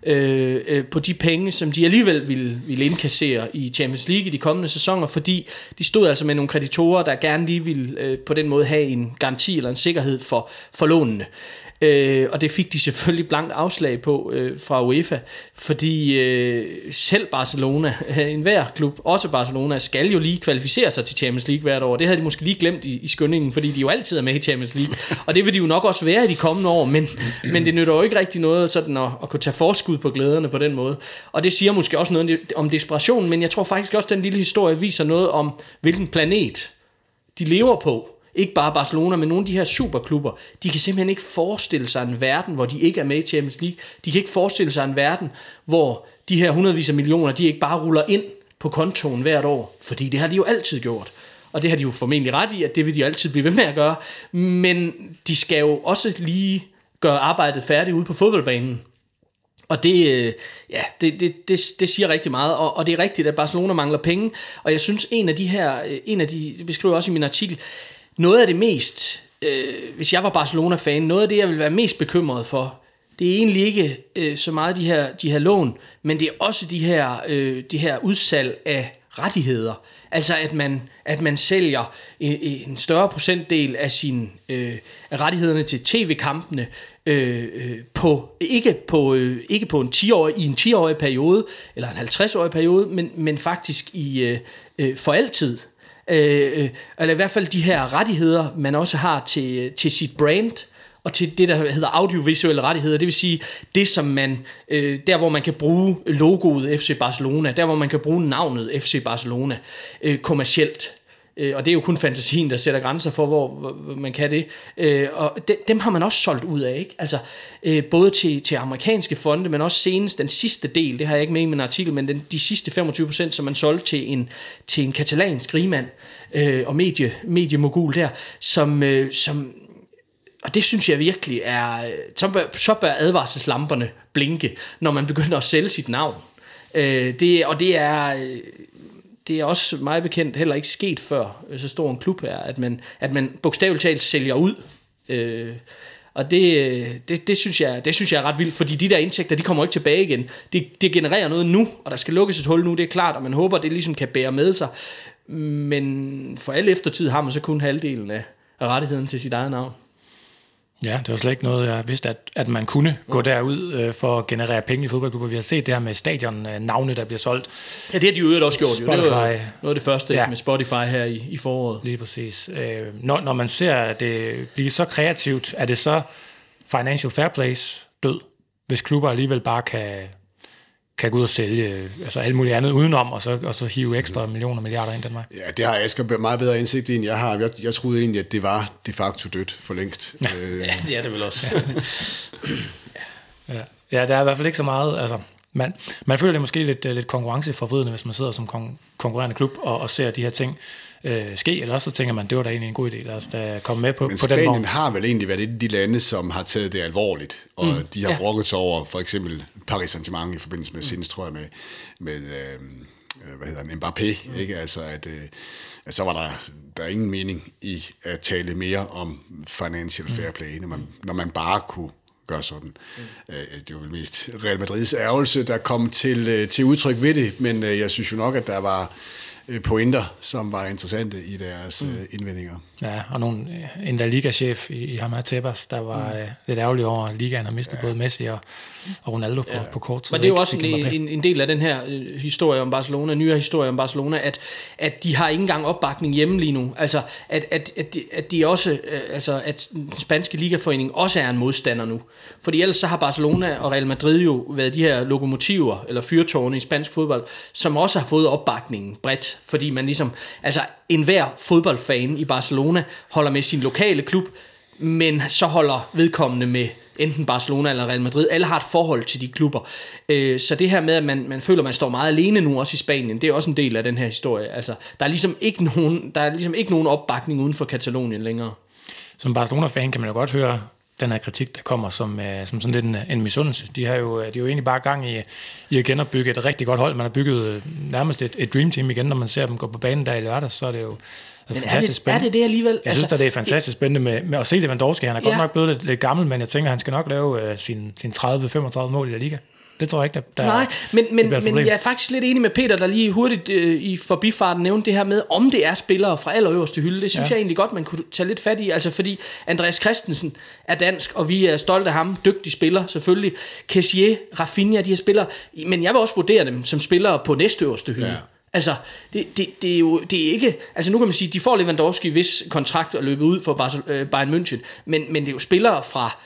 øh, øh, på de penge, som de alligevel ville, ville indkassere i Champions League i de kommende sæsoner, fordi de stod altså med nogle kreditorer, der gerne lige ville øh, på den måde have en garanti eller en sikkerhed for, for lånene. Øh, Øh, og det fik de selvfølgelig blankt afslag på øh, fra UEFA, fordi øh, selv Barcelona, en hver klub, også Barcelona, skal jo lige kvalificere sig til Champions League hvert år. Det havde de måske lige glemt i, i skyndingen, fordi de jo altid er med i Champions League. Og det vil de jo nok også være i de kommende år, men, men det nytter jo ikke rigtig noget sådan at, at kunne tage forskud på glæderne på den måde. Og det siger måske også noget om desperationen, men jeg tror faktisk også, at den lille historie viser noget om, hvilken planet de lever på ikke bare Barcelona, men nogle af de her superklubber, de kan simpelthen ikke forestille sig en verden, hvor de ikke er med i Champions League. De kan ikke forestille sig en verden, hvor de her hundredvis af millioner, de ikke bare ruller ind på kontoen hvert år, fordi det har de jo altid gjort. Og det har de jo formentlig ret i, at det vil de altid blive ved med at gøre. Men de skal jo også lige gøre arbejdet færdigt ude på fodboldbanen. Og det, øh, ja, det, det, det, det siger rigtig meget, og, og det er rigtigt, at Barcelona mangler penge, og jeg synes, en af de her, øh, en af de, det beskriver jeg også i min artikel, noget af det mest, øh, hvis jeg var Barcelona-fan, noget af det, jeg vil være mest bekymret for, det er egentlig ikke øh, så meget de her, de her lån, men det er også de her, øh, de her udsalg af rettigheder. Altså at man, at man sælger en, en større procentdel af sin øh, af rettighederne til tv-kampene øh, øh, på ikke på øh, ikke på en 10-årig, i en 10-årig periode eller en 50-årig periode, men men faktisk i øh, øh, for altid. Øh, øh, eller i hvert fald de her rettigheder, man også har til, til sit brand, og til det, der hedder audiovisuelle rettigheder, det vil sige det, som man, øh, der hvor man kan bruge logoet FC Barcelona, der hvor man kan bruge navnet FC Barcelona øh, kommercielt. Øh, og det er jo kun fantasien, der sætter grænser for, hvor, hvor man kan det. Øh, og de, dem har man også solgt ud af, ikke? Altså, øh, både til, til amerikanske fonde, men også senest den sidste del, det har jeg ikke med i min artikel, men den, de sidste 25 procent, som man solgte til en, til en katalansk rigmand øh, og medie, mediemogul der, som, øh, som og det synes jeg virkelig er, så bør, så bør advarselslamperne blinke, når man begynder at sælge sit navn. Øh, det, og det er, øh, det er også meget bekendt heller ikke sket før øh, så stor en klub her, at man, at man bogstaveligt talt sælger ud. Øh, og det, øh, det, det, synes jeg, det synes jeg er ret vildt, fordi de der indtægter, de kommer ikke tilbage igen. Det, det genererer noget nu, og der skal lukkes et hul nu, det er klart, og man håber, det ligesom kan bære med sig. Men for al eftertid har man så kun halvdelen af rettigheden til sit eget navn. Ja, det var slet ikke noget, jeg vidste, at, at man kunne gå derud øh, for at generere penge i fodboldklubber. Vi har set det her med stadion-navne, der bliver solgt. Ja, det har de jo også gjort. Spotify. Jo. Det var noget af det første ja. med Spotify her i, i foråret. Lige præcis. Øh, når, når man ser det blive så kreativt, er det så Financial Fair Plays død, hvis klubber alligevel bare kan kan gå ud og sælge altså alt muligt andet udenom, og så, og så hive ekstra millioner milliarder ind den vej. Ja, det har Asger meget bedre indsigt i, end jeg har. Jeg, jeg troede egentlig, at det var de facto dødt for længst. Ja, øh. ja det er det vel også. ja. ja. ja, der er i hvert fald ikke så meget, altså, man, man føler det måske lidt, lidt konkurrenceforvridende, hvis man sidder som kon- konkurrerende klub og, og ser de her ting øh, ske, eller også så tænker man, det var da egentlig en god idé, lad os da komme med på, Men på den vogn. har vel egentlig været et af de lande, som har taget det alvorligt, og mm, de har ja. brokket sig over for eksempel Paris Saint-Germain i forbindelse med mm. sinds, tror jeg, med, med øh, hvad hedder han, Mbappé, mm. ikke? Altså, at, øh, at så var der, der er ingen mening i at tale mere om financial fair mm. play, når man, når man bare kunne gøre sådan. Mm. Det var vel mest Real Madrids ærgelse, der kom til, øh, til udtryk ved det, men øh, jeg synes jo nok, at der var pointer, som var interessante i deres mm. Indvendinger. Ja, og nogle, en der ligachef i, i Hamad Tebas, der var mm. lidt ærgerlig over, at ligaen har mistet ja. både Messi og, og Ronaldo ja. på, på kort tid. Men det er jo også en, en, en del af den her uh, historie om Barcelona, nyere historie om Barcelona, at, at de har ikke engang opbakning hjemme lige nu. Altså, at, at, at, de, at de også, uh, altså, at den spanske ligaforening også er en modstander nu. Fordi ellers så har Barcelona og Real Madrid jo været de her lokomotiver, eller fyrtårne i spansk fodbold, som også har fået opbakningen bredt, fordi man ligesom, altså enhver fodboldfan i Barcelona holder med sin lokale klub, men så holder vedkommende med enten Barcelona eller Real Madrid. Alle har et forhold til de klubber. Øh, så det her med, at man, man føler, at man står meget alene nu, også i Spanien, det er også en del af den her historie. Altså, der, er ligesom ikke nogen, der er ligesom ikke nogen opbakning uden for Katalonien længere. Som Barcelona-fan kan man jo godt høre den her kritik, der kommer som, øh, som sådan lidt en, en misundelse. De har jo, øh, de er jo egentlig bare gang i, i at genopbygge et rigtig godt hold. Man har bygget øh, nærmest et, et dream team igen, når man ser dem gå på banen der i lørdag, så er det jo men fantastisk er det, spændende. Er det det alligevel? Jeg synes, altså, at det er fantastisk spændende med, med at se Lewandowski. Han er ja. godt nok blevet lidt, lidt gammel, men jeg tænker, han skal nok lave uh, sin, sin 30-35 mål i La Liga. Det tror jeg ikke, der, der Nej, men, men, men jeg er faktisk lidt enig med Peter, der lige hurtigt øh, i forbifarten nævnte det her med, om det er spillere fra allerøverste hylde. Det synes ja. jeg egentlig godt, man kunne tage lidt fat i. Altså fordi Andreas Christensen er dansk, og vi er stolte af ham. Dygtig spiller, selvfølgelig. Kessier, Rafinha, de her spillere. Men jeg vil også vurdere dem som spillere på næstøverste hylde. Ja. Altså, det, det, det, er jo det er ikke... Altså, nu kan man sige, de får Lewandowski, hvis kontrakt er løbet ud for øh, Bayern München, men, men det er jo spillere fra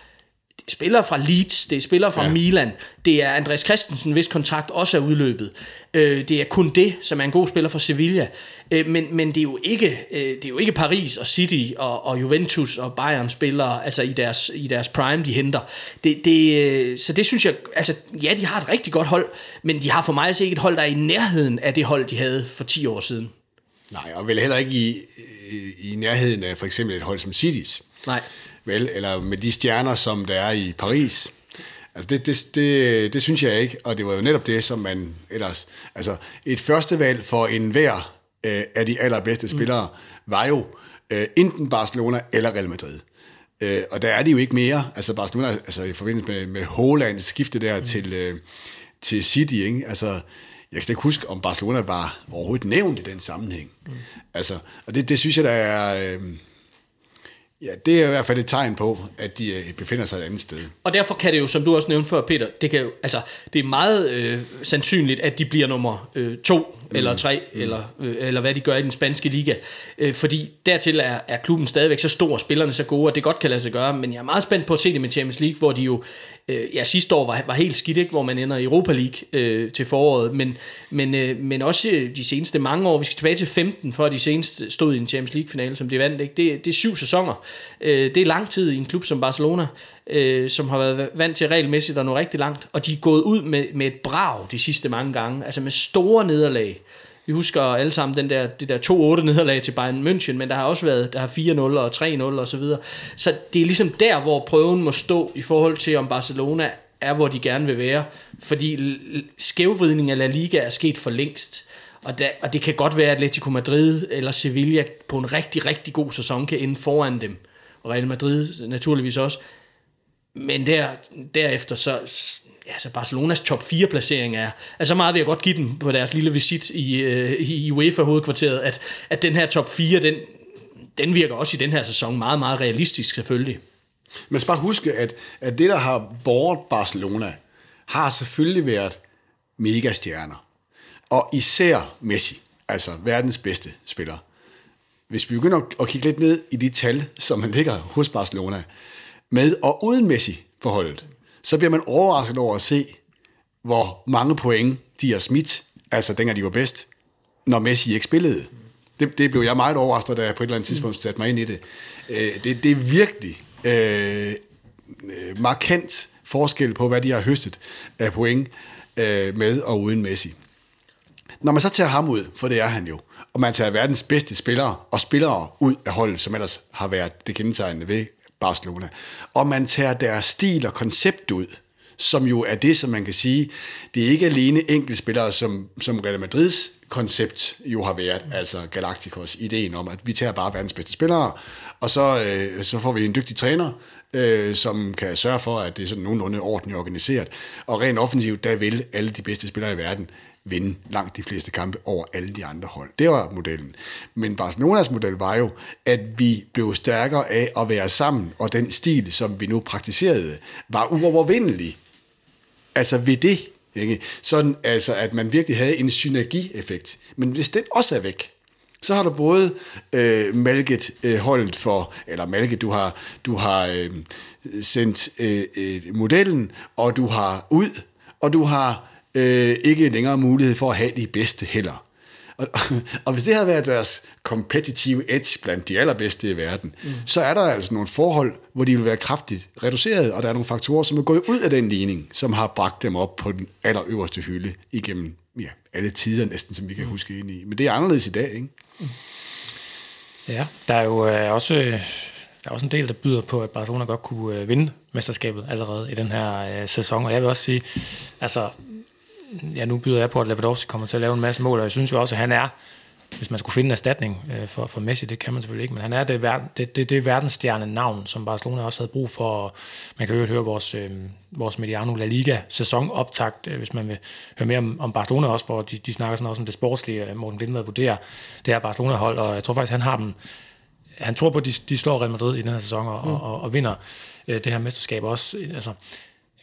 spillere fra Leeds, det er spillere fra ja. Milan, det er Andreas Christensen, hvis kontrakt også er udløbet. Øh, det er kun det, som er en god spiller for Sevilla. Øh, men, men det er jo ikke øh, det er jo ikke Paris og City og, og Juventus og Bayern spillere, altså i deres i deres prime de henter. Det, det, øh, så det synes jeg, altså ja, de har et rigtig godt hold, men de har for mig altså ikke et hold der er i nærheden af det hold de havde for 10 år siden. Nej, og vel heller ikke i, i, i nærheden af for eksempel et hold som City's. Nej vel, eller med de stjerner, som der er i Paris. Altså det, det, det, det synes jeg ikke, og det var jo netop det, som man ellers... Altså et første valg for enhver øh, af de allerbedste spillere mm. var jo øh, enten Barcelona eller Real Madrid. Øh, og der er de jo ikke mere. Altså Barcelona, altså i forbindelse med, med Hollands skifte der mm. til, øh, til City, ikke? Altså, jeg kan ikke huske, om Barcelona var overhovedet nævnt i den sammenhæng. Mm. Altså, og det, det synes jeg, der er... Øh, Ja, det er i hvert fald et tegn på, at de øh, befinder sig et andet sted. Og derfor kan det jo, som du også nævnte før, Peter, det, kan jo, altså, det er meget øh, sandsynligt, at de bliver nummer øh, to mm. eller tre, mm. eller, øh, eller hvad de gør i den spanske liga. Øh, fordi dertil er, er klubben stadigvæk så stor, og spillerne så gode, at det godt kan lade sig gøre. Men jeg er meget spændt på at se det med Champions League, hvor de jo øh, ja, sidste år var, var helt skidt, ikke? hvor man ender i Europa League øh, til foråret, men, men, øh, men også de seneste mange år, vi skal tilbage til 15, for de seneste stod i en Champions League-finale, som de vandt. Ikke? Det, det er syv sæsoner. Øh, det er lang tid i en klub som Barcelona, øh, som har været vant til regelmæssigt og nå rigtig langt, og de er gået ud med, med et brag de sidste mange gange, altså med store nederlag. Vi husker alle sammen den der, det der 2-8 nederlag til Bayern München, men der har også været der har 4-0 og 3-0 og så videre. Så det er ligesom der, hvor prøven må stå i forhold til, om Barcelona er, hvor de gerne vil være. Fordi skævvridningen af La Liga er sket for længst. Og, der, og det kan godt være, at Atletico Madrid eller Sevilla på en rigtig, rigtig god sæson kan ende foran dem. Og Real Madrid naturligvis også. Men der, derefter så, ja, så Barcelonas top 4 placering er, altså meget vil jeg godt give dem på deres lille visit i, øh, i UEFA hovedkvarteret, at, at den her top 4, den, den virker også i den her sæson meget, meget realistisk selvfølgelig. Men skal bare huske, at, at det, der har båret Barcelona, har selvfølgelig været megastjerner. Og især Messi, altså verdens bedste spiller. Hvis vi begynder at kigge lidt ned i de tal, som man ligger hos Barcelona, med og uden Messi på holdet, så bliver man overrasket over at se, hvor mange point de har smidt, altså dengang de var bedst, når Messi ikke spillede. Det, det blev jeg meget overrasket, da jeg på et eller andet tidspunkt satte mig ind i det. Øh, det, det er virkelig øh, markant forskel på, hvad de har høstet af point øh, med og uden Messi. Når man så tager ham ud, for det er han jo, og man tager verdens bedste spillere og spillere ud af holdet, som ellers har været det kendetegnende ved Barcelona. Og man tager deres stil og koncept ud, som jo er det, som man kan sige, det er ikke alene enkeltspillere, som, som Real Madrids koncept jo har været, altså Galacticos, ideen om, at vi tager bare verdens bedste spillere, og så, øh, så får vi en dygtig træner, øh, som kan sørge for, at det er sådan nogenlunde ordentligt organiseret. Og rent offensivt, der vil alle de bedste spillere i verden vinde langt de fleste kampe over alle de andre hold. Det var modellen. Men Barcelonas model var jo, at vi blev stærkere af at være sammen, og den stil, som vi nu praktiserede, var uovervindelig. Altså ved det, ikke? Sådan altså, at man virkelig havde en synergieffekt. Men hvis den også er væk, så har du både øh, malket øh, holdet for, eller malket, du har, du har øh, sendt øh, øh, modellen, og du har ud, og du har øh, ikke længere mulighed for at have de bedste heller. Og, og hvis det havde været deres competitive edge blandt de allerbedste i verden, mm. så er der altså nogle forhold, hvor de vil være kraftigt reduceret, og der er nogle faktorer, som er gået ud af den ligning, som har bragt dem op på den allerøverste hylde igennem ja, alle tider næsten, som vi kan mm. huske ind i. Men det er anderledes i dag, ikke? Mm. Ja, der er jo øh, også... Øh, der er også en del, der byder på, at Barcelona godt kunne øh, vinde mesterskabet allerede i den her øh, sæson. Og jeg vil også sige, altså ja, nu byder jeg på, at Lewandowski kommer til at lave en masse mål, og jeg synes jo også, at han er, hvis man skulle finde en erstatning øh, for, for Messi, det kan man selvfølgelig ikke, men han er det, det, det, det verdensstjerne navn, som Barcelona også havde brug for. Man kan jo høre vores, øh, vores Mediano La Liga sæsonoptakt, øh, hvis man vil høre mere om, om Barcelona også, hvor de, de snakker sådan også om det sportslige, øh, Morten Blindvad vurderer det her Barcelona-hold, og jeg tror faktisk, han har dem, han tror på, at de, de slår Real Madrid i den her sæson og, mm. og, og, og vinder øh, det her mesterskab også. Altså,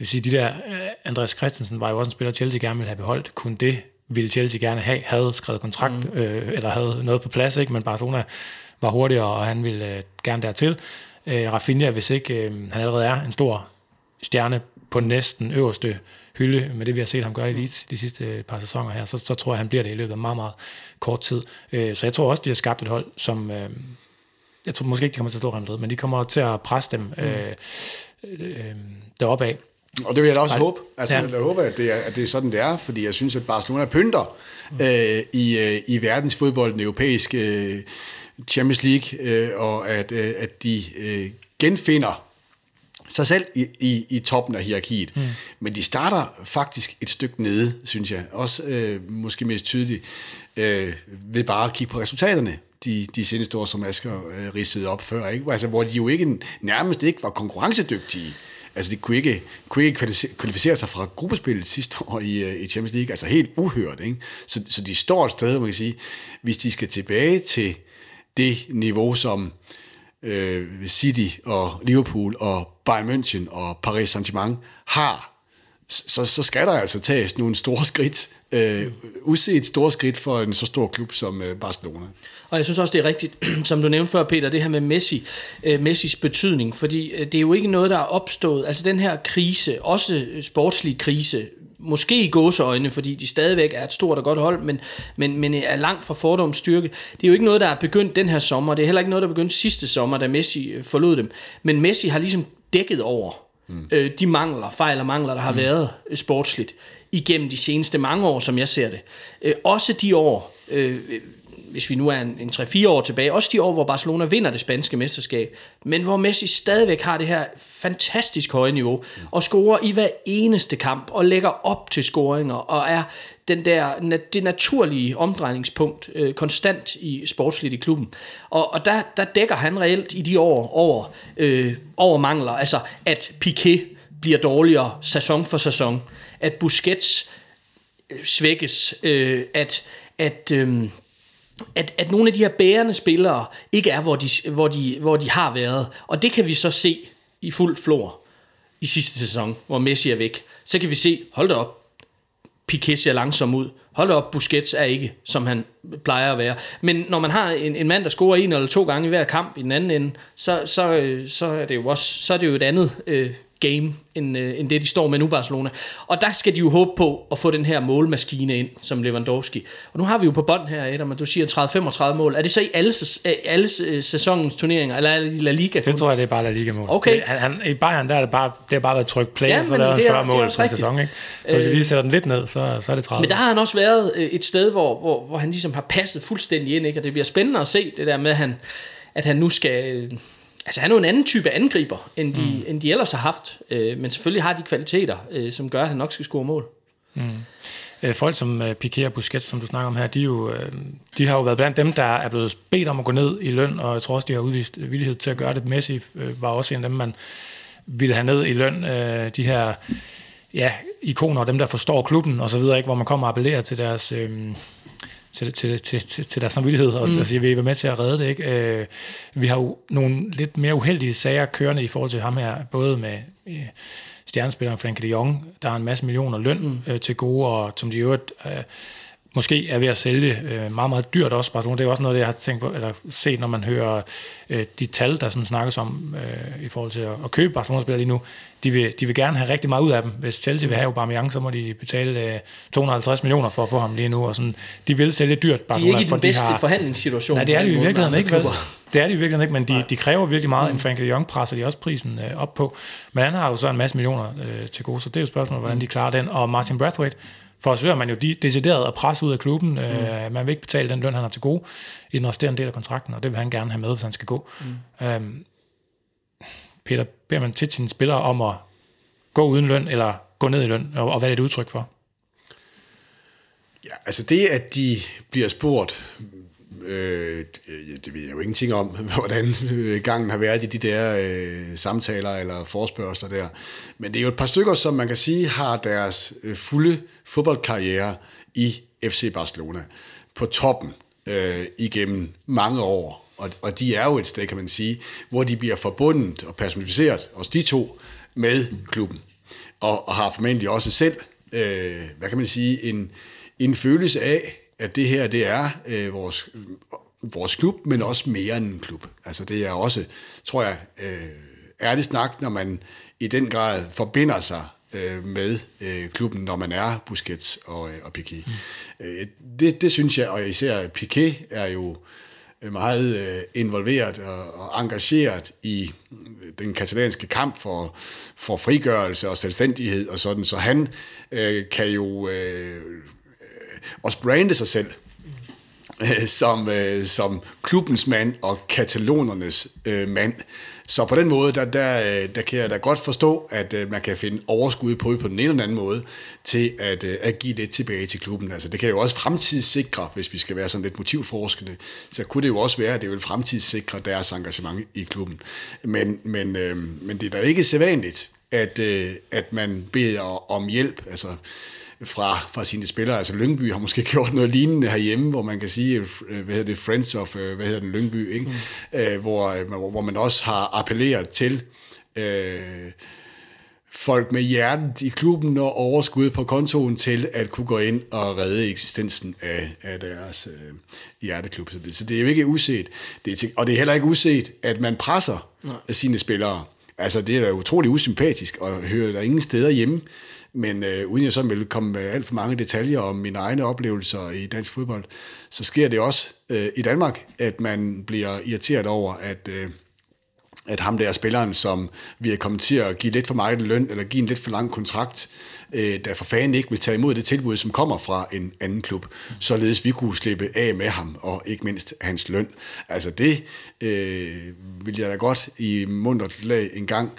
vil sige, de der, uh, Andreas Christensen var jo også en spiller, Chelsea gerne ville have beholdt. Kun det ville Chelsea gerne have, havde skrevet kontrakt, mm. øh, eller havde noget på plads, ikke? men Barcelona var hurtigere, og han ville øh, gerne dertil. Øh, Rafinha, hvis ikke øh, han allerede er en stor stjerne på næsten øverste hylde, med det vi har set ham gøre i Leeds de sidste par sæsoner her, så, så tror jeg, han bliver det i løbet af meget, meget kort tid. Øh, så jeg tror også, de har skabt et hold, som... Øh, jeg tror måske ikke, de kommer til at slå Real Madrid, men de kommer til at presse dem mm. øh, øh, deroppe af. Og det vil jeg da også håbe. Altså, ja. jeg håber, at det, er, at det er sådan, det er, fordi jeg synes, at Barcelona pynter mm. øh, i, øh, i verdensfodbold, den europæiske øh, Champions League, øh, og at, øh, at de øh, genfinder sig selv i, i, i toppen af hierarkiet. Mm. Men de starter faktisk et stykke nede, synes jeg. Også øh, måske mest tydeligt øh, ved bare at kigge på resultaterne de, de seneste år, som Asger øh, ridsede op før, ikke? Altså, hvor de jo ikke nærmest ikke var konkurrencedygtige. Altså, de kunne ikke, kunne ikke kvalificere sig fra gruppespillet sidste år i, øh, i Champions League. Altså, helt uhørt, ikke? Så, så de står et sted, man kan sige, hvis de skal tilbage til det niveau, som øh, City og Liverpool og Bayern München og Paris Saint-Germain har så, så skal der altså tages nogle store skridt, øh, uset store skridt for en så stor klub som øh, Barcelona. Og jeg synes også, det er rigtigt, som du nævnte før, Peter, det her med Messi, øh, Messis betydning, fordi øh, det er jo ikke noget, der er opstået. Altså den her krise, også sportslig krise, måske i gåseøjne, fordi de stadigvæk er et stort og godt hold, men, men, men er langt fra fordomsstyrke. Det er jo ikke noget, der er begyndt den her sommer. Det er heller ikke noget, der er begyndt sidste sommer, da Messi øh, forlod dem. Men Messi har ligesom dækket over mm. øh, de mangler, fejl og mangler, der har mm. været øh, sportsligt igennem de seneste mange år, som jeg ser det. Øh, også de år, øh, hvis vi nu er en, en 3-4 år tilbage, også de år, hvor Barcelona vinder det spanske mesterskab, men hvor Messi stadigvæk har det her fantastisk høje niveau, og scorer i hver eneste kamp, og lægger op til scoringer, og er den der, det naturlige omdrejningspunkt øh, konstant i sportsligt i klubben. Og, og der, der dækker han reelt i de år over, øh, over mangler, altså at Piqué bliver dårligere sæson for sæson, at Busquets øh, svækkes, øh, at, at øh, at, at nogle af de her bærende spillere ikke er, hvor de, hvor, de, hvor de har været. Og det kan vi så se i fuld flor i sidste sæson, hvor Messi er væk. Så kan vi se, hold da op, Piqué ser langsom ud. Hold da op, Busquets er ikke, som han plejer at være. Men når man har en, en mand, der scorer en eller to gange i hver kamp i den anden ende, så, så, øh, så, er, det jo også, så er det jo et andet øh, game, end, øh, end det de står med nu, Barcelona. Og der skal de jo håbe på at få den her målmaskine ind, som Lewandowski. Og nu har vi jo på bånd her, Adam, at du siger 30-35 mål. Er det så i alle, alle sæsonens turneringer, eller i La Liga? Det tror jeg, det er bare La Liga-mål. Okay. Det, han, I Bayern, der er det bare, det har bare været tryk play, ja, så der er 40 mål på sæson. Ikke? Så hvis vi lige sætter den lidt ned, så, så er det 30. Men der har han også været øh, et sted, hvor, hvor, hvor han ligesom har passet fuldstændig ind, ikke? og det bliver spændende at se det der med, at han, at han nu skal altså han er jo en anden type angriber, end de, mm. end de ellers har haft. Øh, men selvfølgelig har de kvaliteter, øh, som gør, at han nok skal score mål. Mm. Øh, folk som øh, og Busquets, som du snakker om her, de, jo, øh, de har jo været blandt dem, der er blevet bedt om at gå ned i løn, og jeg tror også, de har udvist villighed til at gøre det. Messi øh, var også en af dem, man ville have ned i løn. Øh, de her ja, ikoner, dem der forstår klubben og så videre, ikke, hvor man kommer og appellerer til deres... Øh, til, til, til, til, til deres samvittighed, og mm. siger, vi er med til at redde det. Ikke? Øh, vi har jo nogle lidt mere uheldige sager kørende i forhold til ham her, både med øh, stjernespilleren Frank de Jong, der har en masse millioner løn mm. øh, til gode, og som de øvrigt øh, måske er ved at sælge øh, meget, meget dyrt også. Barcelona. Det er også noget, jeg har tænkt på, eller set, når man hører øh, de tal, der sådan snakkes om øh, i forhold til at, at købe Barcelona-spillere lige nu. De vil, de vil gerne have rigtig meget ud af dem. Hvis Chelsea vil have Aubameyang, så må de betale øh, 250 millioner for at få ham lige nu. Og sådan, de vil sælge dyrt Barcelona. De er ikke i den bedste de har, forhandlingssituation. Nej, det er de i virkeligheden ikke. Vel? Det er de i virkeligheden ikke, men de, de kræver virkelig meget. Mm. En Frank de Jong presser de også prisen øh, op på. Men han har jo så en masse millioner øh, til gode, så det er jo spørgsmålet, hvordan de klarer den. Og Martin Brathwaite, for så er man jo de, decideret at presse ud af klubben. Mm. Øh, man vil ikke betale den løn, han har til gode i den resterende del af kontrakten, og det vil han gerne have med, hvis han skal gå. Mm. Øhm, Peter, beder man til sine spillere om at gå uden løn, eller gå ned i løn, og, og hvad er det et udtryk for? Ja, altså det, at de bliver spurgt, Øh, øh det ved jeg jo ingenting om, hvordan øh, gangen har været i de der øh, samtaler eller forspørgseler der. Men det er jo et par stykker, som man kan sige har deres øh, fulde fodboldkarriere i FC Barcelona på toppen øh, igennem mange år. Og, og de er jo et sted, kan man sige, hvor de bliver forbundet og personificeret, også de to, med klubben. Og, og har formentlig også selv, øh, hvad kan man sige, en, en følelse af, at det her, det er øh, vores, vores klub, men også mere end en klub. Altså det er også, tror jeg, øh, ærlig snak, når man i den grad forbinder sig øh, med øh, klubben, når man er Busquets og, øh, og Piqué. Mm. Øh, det, det synes jeg, og især Piqué er jo meget øh, involveret og, og engageret i den katalanske kamp for, for frigørelse og selvstændighed og sådan, så han øh, kan jo øh, også brande sig selv øh, som, øh, som klubbens mand og katalonernes øh, mand. Så på den måde, der, der, øh, der kan jeg da godt forstå, at øh, man kan finde overskud på på den ene eller anden måde, til at, øh, at give det tilbage til klubben. Altså, det kan jo også fremtidssikre, hvis vi skal være sådan lidt motivforskende, så kunne det jo også være, at det vil fremtidssikre deres engagement i klubben. Men, men, øh, men det er da ikke sædvanligt, at, øh, at man beder om hjælp. Altså, fra, fra sine spillere. Altså Lyngby har måske gjort noget lignende herhjemme, hvor man kan sige, øh, hvad hedder det, Friends of, øh, hvad hedder den, Lyngby, ikke? Mm. Øh, hvor, hvor, hvor man også har appelleret til øh, folk med hjertet i klubben og overskud på kontoen til at kunne gå ind og redde eksistensen af, af deres øh, hjerteklub. Så det, så det er jo ikke uset. Det er til, og det er heller ikke uset, at man presser Nej. sine spillere. Altså, det er da utrolig usympatisk og hører der ingen steder hjemme. Men øh, uden jeg så vil komme med alt for mange detaljer om mine egne oplevelser i dansk fodbold, så sker det også øh, i Danmark, at man bliver irriteret over, at... Øh, at ham der spilleren, som vi er kommet til at give lidt for meget løn, eller give en lidt for lang kontrakt, øh, der for fanden ikke vil tage imod det tilbud, som kommer fra en anden klub, således vi kunne slippe af med ham, og ikke mindst hans løn. Altså det øh, vil jeg da godt i mundret lag en gang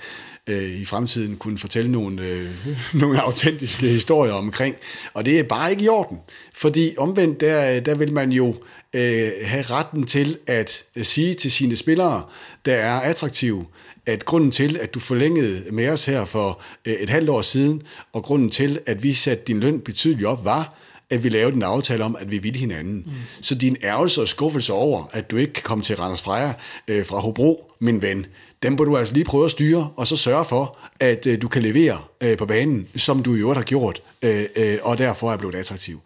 øh, i fremtiden kunne fortælle nogle, øh, nogle autentiske historier omkring. Og det er bare ikke i orden, fordi omvendt, der, der vil man jo øh, have retten til at sige til sine spillere, der er attraktive, at grunden til, at du forlængede med os her for øh, et halvt år siden, og grunden til, at vi satte din løn betydeligt op, var, at vi lavede en aftale om, at vi ville hinanden. Mm. Så din ærgelse og skuffelse over, at du ikke kan komme til Randers Freja øh, fra Hobro, min ven, dem bør du altså lige prøve at styre, og så sørge for, at øh, du kan levere øh, på banen, som du i øvrigt har gjort, øh, øh, og derfor er blevet attraktiv.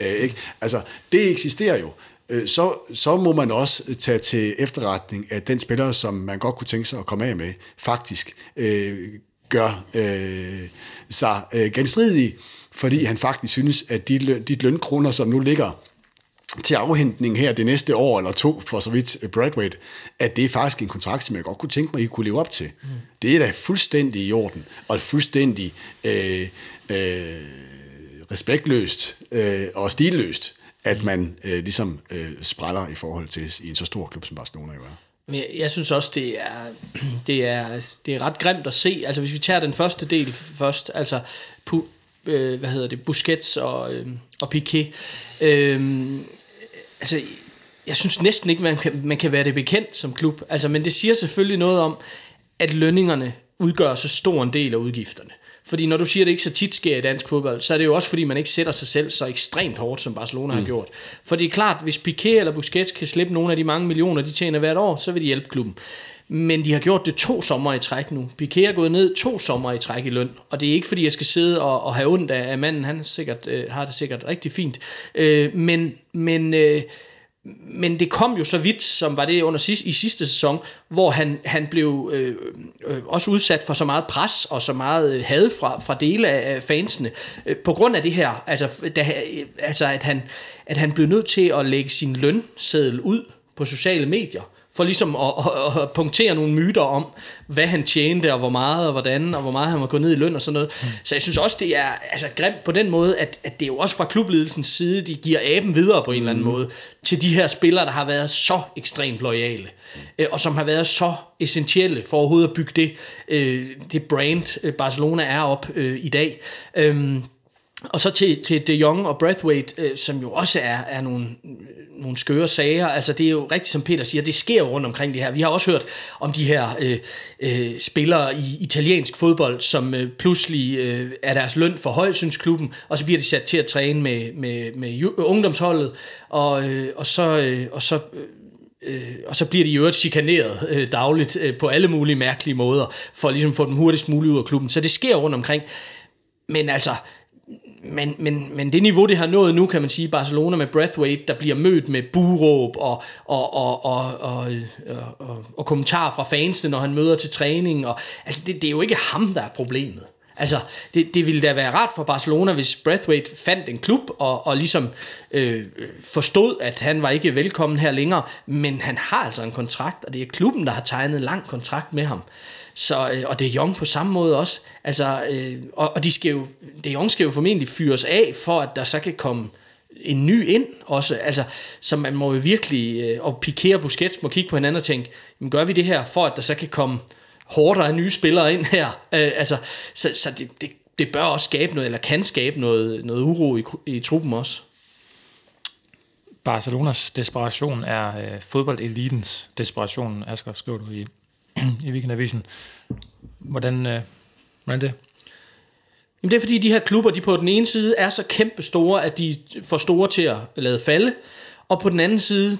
Øh, ikke? Altså, det eksisterer jo. Øh, så, så må man også tage til efterretning, at den spiller, som man godt kunne tænke sig at komme af med, faktisk øh, gør øh, sig øh, genstridig, fordi han faktisk synes, at de, dit lønkroner, som nu ligger til afhentning her det næste år eller to, for så vidt Bradway, at det er faktisk en kontrakt, som jeg godt kunne tænke mig, at I kunne leve op til. Mm. Det er da fuldstændig i orden, og fuldstændig øh, øh, respektløst øh, og stilløst, at mm. man øh, ligesom øh, spræller i forhold til i en så stor klub som Barcelona jo er. Men jeg, jeg synes også, det er, det, er, det er ret grimt at se. Altså hvis vi tager den første del først, altså pu, øh, hvad hedder det, Busquets og, øh, og Piqué. Øh, altså jeg synes næsten ikke, man kan, man kan være det bekendt som klub. Altså, men det siger selvfølgelig noget om, at lønningerne udgør så stor en del af udgifterne. Fordi når du siger, at det ikke så tit sker i dansk fodbold, så er det jo også fordi, man ikke sætter sig selv så ekstremt hårdt, som Barcelona mm. har gjort. For det er klart, hvis Piqué eller Busquets kan slippe nogle af de mange millioner, de tjener hvert år, så vil de hjælpe klubben. Men de har gjort det to sommer i træk nu. Piqué er gået ned to sommer i træk i løn, og det er ikke fordi, jeg skal sidde og, og have ondt af, af manden. Han sikkert, øh, har det sikkert rigtig fint. Øh, men men øh, men det kom jo så vidt, som var det under sidst, i sidste sæson, hvor han, han blev øh, øh, også udsat for så meget pres og så meget øh, had fra, fra dele af, af fansene, øh, på grund af det her, altså, da, øh, altså at, han, at han blev nødt til at lægge sin lønseddel ud på sociale medier for ligesom at, at, at punktere nogle myter om, hvad han tjente, og hvor meget, og hvordan, og hvor meget han var gået ned i løn og sådan noget. Mm. Så jeg synes også, det er altså, grimt på den måde, at, at det er jo også fra klubledelsens side, de giver aben videre på en mm. eller anden mm. måde, til de her spillere, der har været så ekstremt lojale, øh, og som har været så essentielle for overhovedet at bygge det, øh, det brand, øh, Barcelona er op øh, i dag. Øh, og så til, til De Jong og Brathwaite, øh, som jo også er, er nogle, nogle skøre sager. Altså det er jo rigtigt, som Peter siger, det sker jo rundt omkring det her. Vi har også hørt om de her øh, øh, spillere i italiensk fodbold, som øh, pludselig øh, er deres løn for høj, synes klubben, og så bliver de sat til at træne med, med, med ungdomsholdet, og, øh, og så... Øh, og så øh, øh og så bliver de jo øvrigt chikaneret øh, dagligt øh, på alle mulige mærkelige måder, for ligesom at ligesom få dem hurtigst muligt ud af klubben. Så det sker rundt omkring. Men altså, men, men, men det niveau, det har nået nu, kan man sige, Barcelona med Breathwaite, der bliver mødt med buråb og, og, og, og, og, og, og kommentarer fra fansene, når han møder til træning. Og, altså, det, det er jo ikke ham, der er problemet. Altså, det, det ville da være rart for Barcelona, hvis Breathwaite fandt en klub og, og ligesom øh, forstod, at han var ikke velkommen her længere, men han har altså en kontrakt, og det er klubben, der har tegnet en lang kontrakt med ham. Så, øh, og det er Jong på samme måde også. Altså, øh, og, og de skal jo, De Jong skal jo formentlig fyres af, for at der så kan komme en ny ind også. Altså, så man må jo virkelig, øh, og Piqué og Busquets må kigge på hinanden og tænke, jamen, gør vi det her, for at der så kan komme hårdere nye spillere ind her? Øh, altså, så, så det, det, det bør også skabe noget, eller kan skabe noget, noget uro i, i truppen også. Barcelonas desperation er øh, fodboldelitens desperation, Asger, skriver du i i Weekendavisen. Hvordan, øh, hvordan det? Jamen det er fordi, de her klubber, de på den ene side er så kæmpe store, at de får store til at lade falde, og på den anden side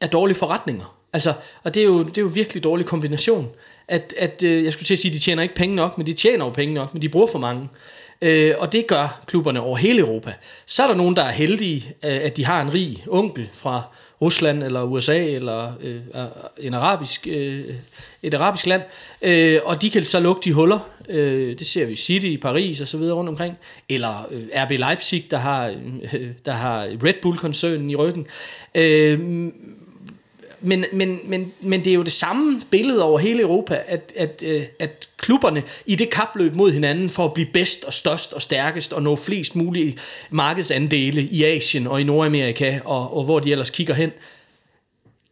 er dårlige forretninger. Altså, og det er jo, det er jo virkelig dårlig kombination. At, at øh, jeg skulle til at sige, at de tjener ikke penge nok, men de tjener jo penge nok, men de bruger for mange. Øh, og det gør klubberne over hele Europa. Så er der nogen, der er heldige, øh, at de har en rig onkel fra Rusland eller USA eller øh, en arabisk, øh, et arabisk land, øh, og de kan så lukke de huller. Øh, det ser vi i City, i Paris og så videre rundt omkring. Eller øh, RB Leipzig, der har, øh, der har Red Bull-koncernen i ryggen. Øh, men, men, men, men det er jo det samme billede over hele Europa, at, at, øh, at klubberne i det kapløb mod hinanden for at blive bedst og størst og stærkest og nå flest mulige markedsandele i Asien og i Nordamerika og, og hvor de ellers kigger hen,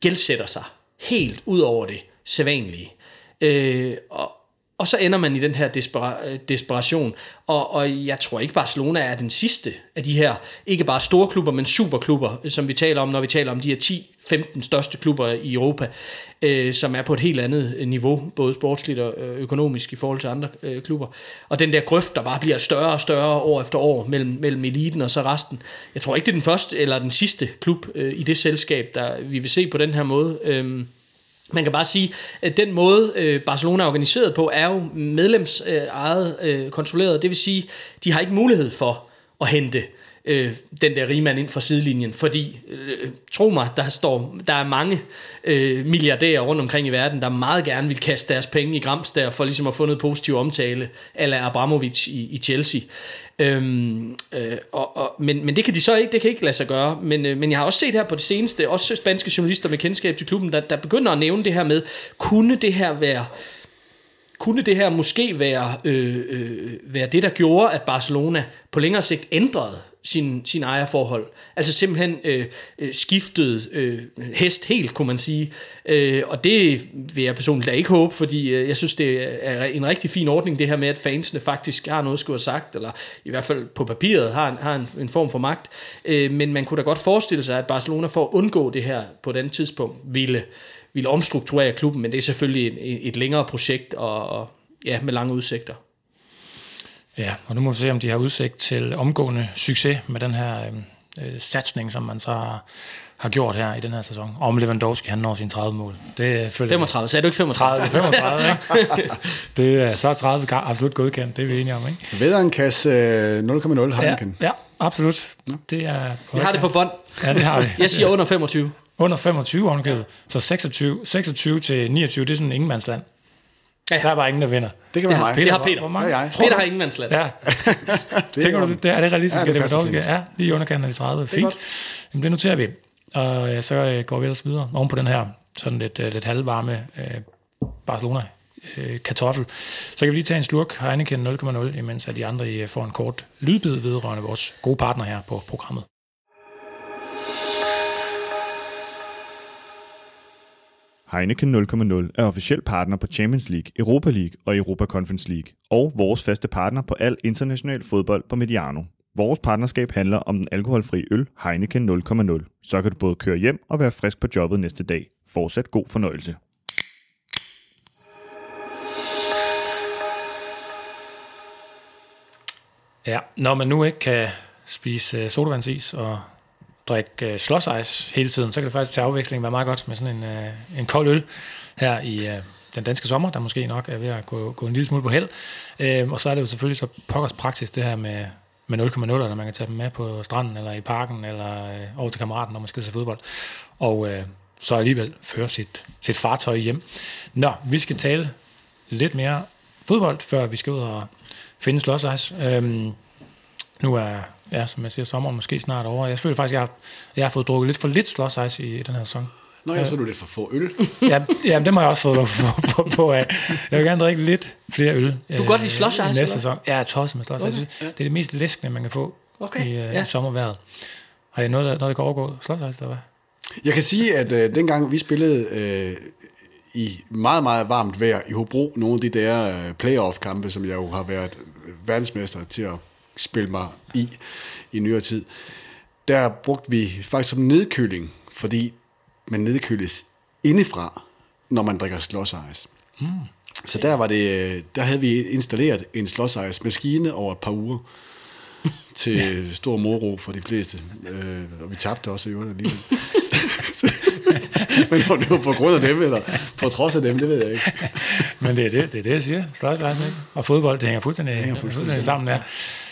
gældsætter sig helt ud over det sædvanlige. Øh, og, og så ender man i den her despera- desperation. Og, og jeg tror ikke, Barcelona er den sidste af de her, ikke bare store klubber, men superklubber, som vi taler om, når vi taler om de her 10 15 største klubber i Europa, øh, som er på et helt andet øh, niveau, både sportsligt og øh, økonomisk i forhold til andre øh, klubber. Og den der grøft, der bare bliver større og større år efter år mellem, mellem eliten og så resten. Jeg tror ikke, det er den første eller den sidste klub øh, i det selskab, der vi vil se på den her måde. Øh, man kan bare sige, at den måde øh, Barcelona er organiseret på, er jo medlems eget øh, kontrolleret. Det vil sige, de har ikke mulighed for at hente øh, øh, den der rigmand ind fra sidelinjen, fordi, øh, tro mig, der, står, der er mange øh, milliardærer rundt omkring i verden, der meget gerne vil kaste deres penge i grams der, for ligesom at få noget positiv omtale, eller Abramovic i, i Chelsea. Øhm, øh, og, og, men, men det kan de så ikke, det kan ikke lade sig gøre. Men, øh, men jeg har også set her på det seneste, også spanske journalister med kendskab til klubben, der, der begynder at nævne det her med, kunne det her være kunne det her måske være, øh, øh, være det, der gjorde, at Barcelona på længere sigt ændrede sin, sin ejerforhold. Altså simpelthen øh, øh, skiftet øh, hest helt, kunne man sige. Øh, og det vil jeg personligt da ikke håbe, fordi øh, jeg synes, det er en rigtig fin ordning, det her med, at fansene faktisk har noget at skulle have sagt, eller i hvert fald på papiret har, har en, en form for magt. Øh, men man kunne da godt forestille sig, at Barcelona for at undgå det her på et andet tidspunkt, ville, ville omstrukturere klubben, men det er selvfølgelig et, et længere projekt, og, og ja, med lange udsigter. Ja, og nu må vi se, om de har udsigt til omgående succes med den her øh, satsning, som man så har, har gjort her i den her sæson. Og om Lewandowski, han når sine 30 mål. Det føler 35, sagde du ikke 35? 30, 35, ikke? det er så 30 absolut godkendt, det er vi enige om, ikke? Ved en kasse 0,0 Heineken. Ja, ja, absolut. Det er vi har det på bånd. Ja, det har vi. Jeg siger under 25. Under 25 ovenikøbet. Så 26, 26 til 29, det er sådan en ingenmandsland. Ja. Der er bare ingen, der vinder. Det kan være mig. Peter, det har Peter. Hvor, hvor mange? Det jeg. Peter har ingen mandsland. Ja. det Tænker du, det er det realistisk, ja, det, det er Ja, lige underkanten af de 30. Fint. Det, Jamen, det noterer vi. Og så øh, går vi ellers videre oven på den her sådan lidt, uh, lidt halvvarme uh, Barcelona kartoffel. Så kan vi lige tage en slurk Heineken 0,0, imens at de andre får en kort lydbid vedrørende vores gode partner her på programmet. Heineken 0,0 er officiel partner på Champions League, Europa League og Europa Conference League, og vores faste partner på al international fodbold på Mediano. Vores partnerskab handler om den alkoholfri øl Heineken 0,0. Så kan du både køre hjem og være frisk på jobbet næste dag. Fortsat god fornøjelse. Ja, når man nu ikke kan spise øh, sodavandsis og drikke øh, slåsejs hele tiden, så kan det faktisk til afveksling være meget godt med sådan en, øh, en kold øl her i øh, den danske sommer, der måske nok er ved at gå, gå en lille smule på held. Øh, og så er det jo selvfølgelig så pokkers praksis det her med, med 0,0, når man kan tage dem med på stranden, eller i parken, eller øh, over til kammeraten, når man skal se fodbold. Og øh, så alligevel føre sit, sit fartøj hjem. Nå, vi skal tale lidt mere fodbold, før vi skal ud og finde slåsejs. Øhm, nu er ja, som jeg siger, sommeren måske snart over. Jeg føler faktisk, at jeg har, jeg har fået drukket lidt for lidt slåsejs i, i den her sæson. Nå, jeg så du lidt for få øl. ja, ja, det må jeg også få på, på, på af. Jeg vil gerne drikke lidt flere øl. Du kan godt lide øh, næste sæson. Ja, jeg er tosset med slåsejs. Okay. Det er det mest læskende, man kan få okay. i, uh, ja. i sommerværet. Har jeg noget, der, noget, der kan overgå slåsejs, eller hvad? Jeg kan sige, at øh, dengang vi spillede øh, i meget, meget varmt vejr i Hobro, nogle af de der øh, playoff-kampe, som jeg jo har været verdensmester til at spille mig i i nyere tid, der brugte vi faktisk som nedkøling, fordi man nedkøles indefra, når man drikker slåsejs. Mm. Så der, var det, der havde vi installeret en slåsejs-maskine over et par uger, til stor moro for de fleste. Øh, og vi tabte også i øvrigt alligevel. Men om det var på grund af dem, eller på trods af dem, det ved jeg ikke. Men det er det, det, er det jeg siger. Ikke. Og fodbold, det hænger fuldstændig, hænger fuldstændig, fuldstændig sammen der.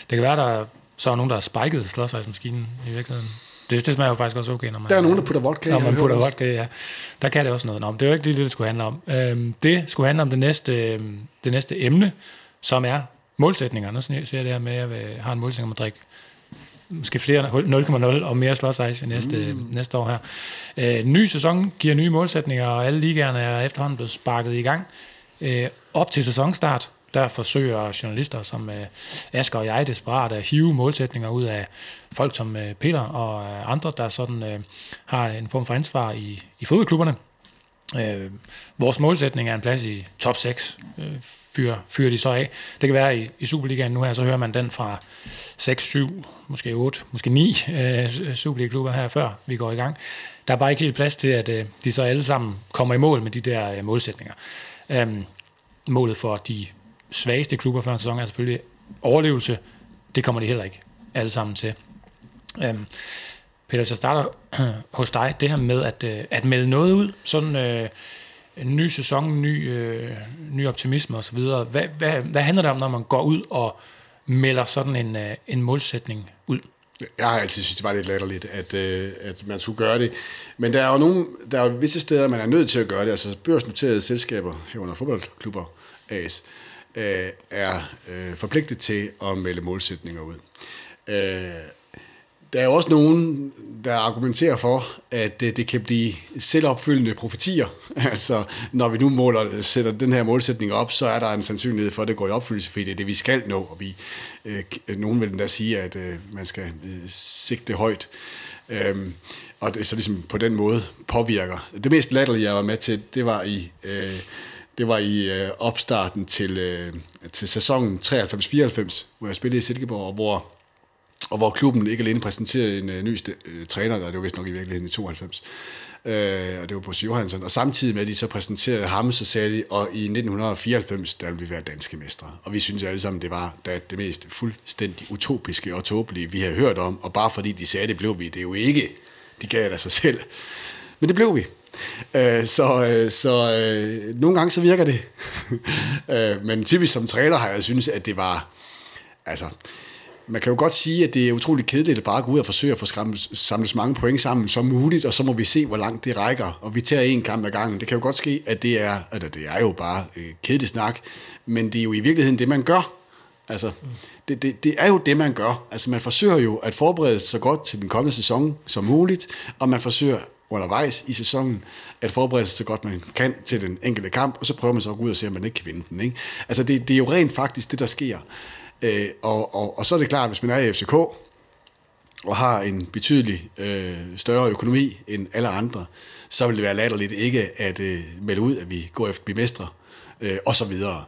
Det kan være, der så er nogen, der har spiket slåsejsmaskinen i virkeligheden. Det, det smager jo faktisk også okay, når man... Der er nogen, der putter vodka i. Når man putter vodka, ja. Der kan det også noget. Nå, men det er jo ikke lige det, det skulle handle om. Øhm, det skulle handle om det næste, øhm, det næste emne, som er målsætninger. Nu siger jeg det her med, at jeg har en målsætning om at drikke måske flere 0,0 og mere slåsejs i næste, mm. næste år her. Øh, ny sæson giver nye målsætninger, og alle ligaerne er efterhånden blevet sparket i gang. Øh, op til sæsonstart, der forsøger journalister som øh, Asger og jeg desperat at hive målsætninger ud af folk som øh, Peter og øh, andre, der sådan øh, har en form for ansvar i, i fodboldklubberne. Øh, vores målsætning er en plads i top 6. Øh, fyrer, fyrer de så af. Det kan være i, i Superligaen nu her, så hører man den fra 6, 7, måske 8, måske 9 øh, Superliga-klubber her, før vi går i gang. Der er bare ikke helt plads til, at øh, de så alle sammen kommer i mål med de der øh, målsætninger. Øhm, målet for de svageste klubber før en sæson er selvfølgelig overlevelse. Det kommer de heller ikke alle sammen til. Øhm, Peter, så starter hos dig, det her med at, øh, at melde noget ud, sådan øh, en ny sæson, ny, øh, ny optimisme osv. Hvad, hvad, hvad handler det om, når man går ud og melder sådan en, øh, en målsætning ud? Jeg har altid synes, det var lidt latterligt, at, øh, at man skulle gøre det. Men der er jo nogle, der er jo visse steder, man er nødt til at gøre det. Altså børsnoterede selskaber, herunder fodboldklubber, AS, øh, Øh, er øh, forpligtet til at melde målsætninger ud. Øh, der er jo også nogen, der argumenterer for, at det, det kan blive selvopfyldende profetier. altså, når vi nu måler, sætter den her målsætning op, så er der en sandsynlighed for, at det går i opfyldelse, fordi det er det, vi skal nå. Og vi, øh, øh, nogen vil endda sige, at øh, man skal øh, sigte højt. Øhm, og det så ligesom på den måde påvirker. Det mest latterlige, jeg var med til, det var i... Øh, det var i øh, opstarten til, øh, til sæsonen 93-94, hvor jeg spillede i Silkeborg, og hvor og hvor klubben ikke alene præsenterede en øh, ny st- øh, træner, der det var vist nok i virkeligheden i 92, øh, og det var Bosse Johansson, og samtidig med, at de så præsenterede ham, så sagde de, og i 1994, der ville vi være danske mestre. Og vi synes alle sammen, det var da det mest fuldstændig utopiske og tåbelige, vi havde hørt om, og bare fordi de sagde, det blev vi, det er jo ikke, de gav det af sig selv. Men det blev vi. Øh, så øh, så øh, nogle gange så virker det. øh, men typisk som træner har jeg synes, at det var, altså, man kan jo godt sige, at det er utroligt kedeligt at bare gå ud og forsøge at få samlet så mange point sammen som muligt, og så må vi se, hvor langt det rækker, og vi tager en kamp ad gangen. Det kan jo godt ske, at det er, altså det er jo bare øh, snak, men det er jo i virkeligheden det, man gør. Altså, det, det, det er jo det, man gør. Altså, man forsøger jo at forberede sig så godt til den kommende sæson som muligt, og man forsøger undervejs i sæsonen at forberede sig så godt man kan til den enkelte kamp, og så prøver man så at gå ud og se, om man ikke kan vinde den. Ikke? Altså, det, det er jo rent faktisk det, der sker. Øh, og, og, og så er det klart, hvis man er i FCK, og har en betydelig øh, større økonomi end alle andre, så vil det være latterligt ikke at øh, melde ud, at vi går efter at blive mestre, øh, og så videre.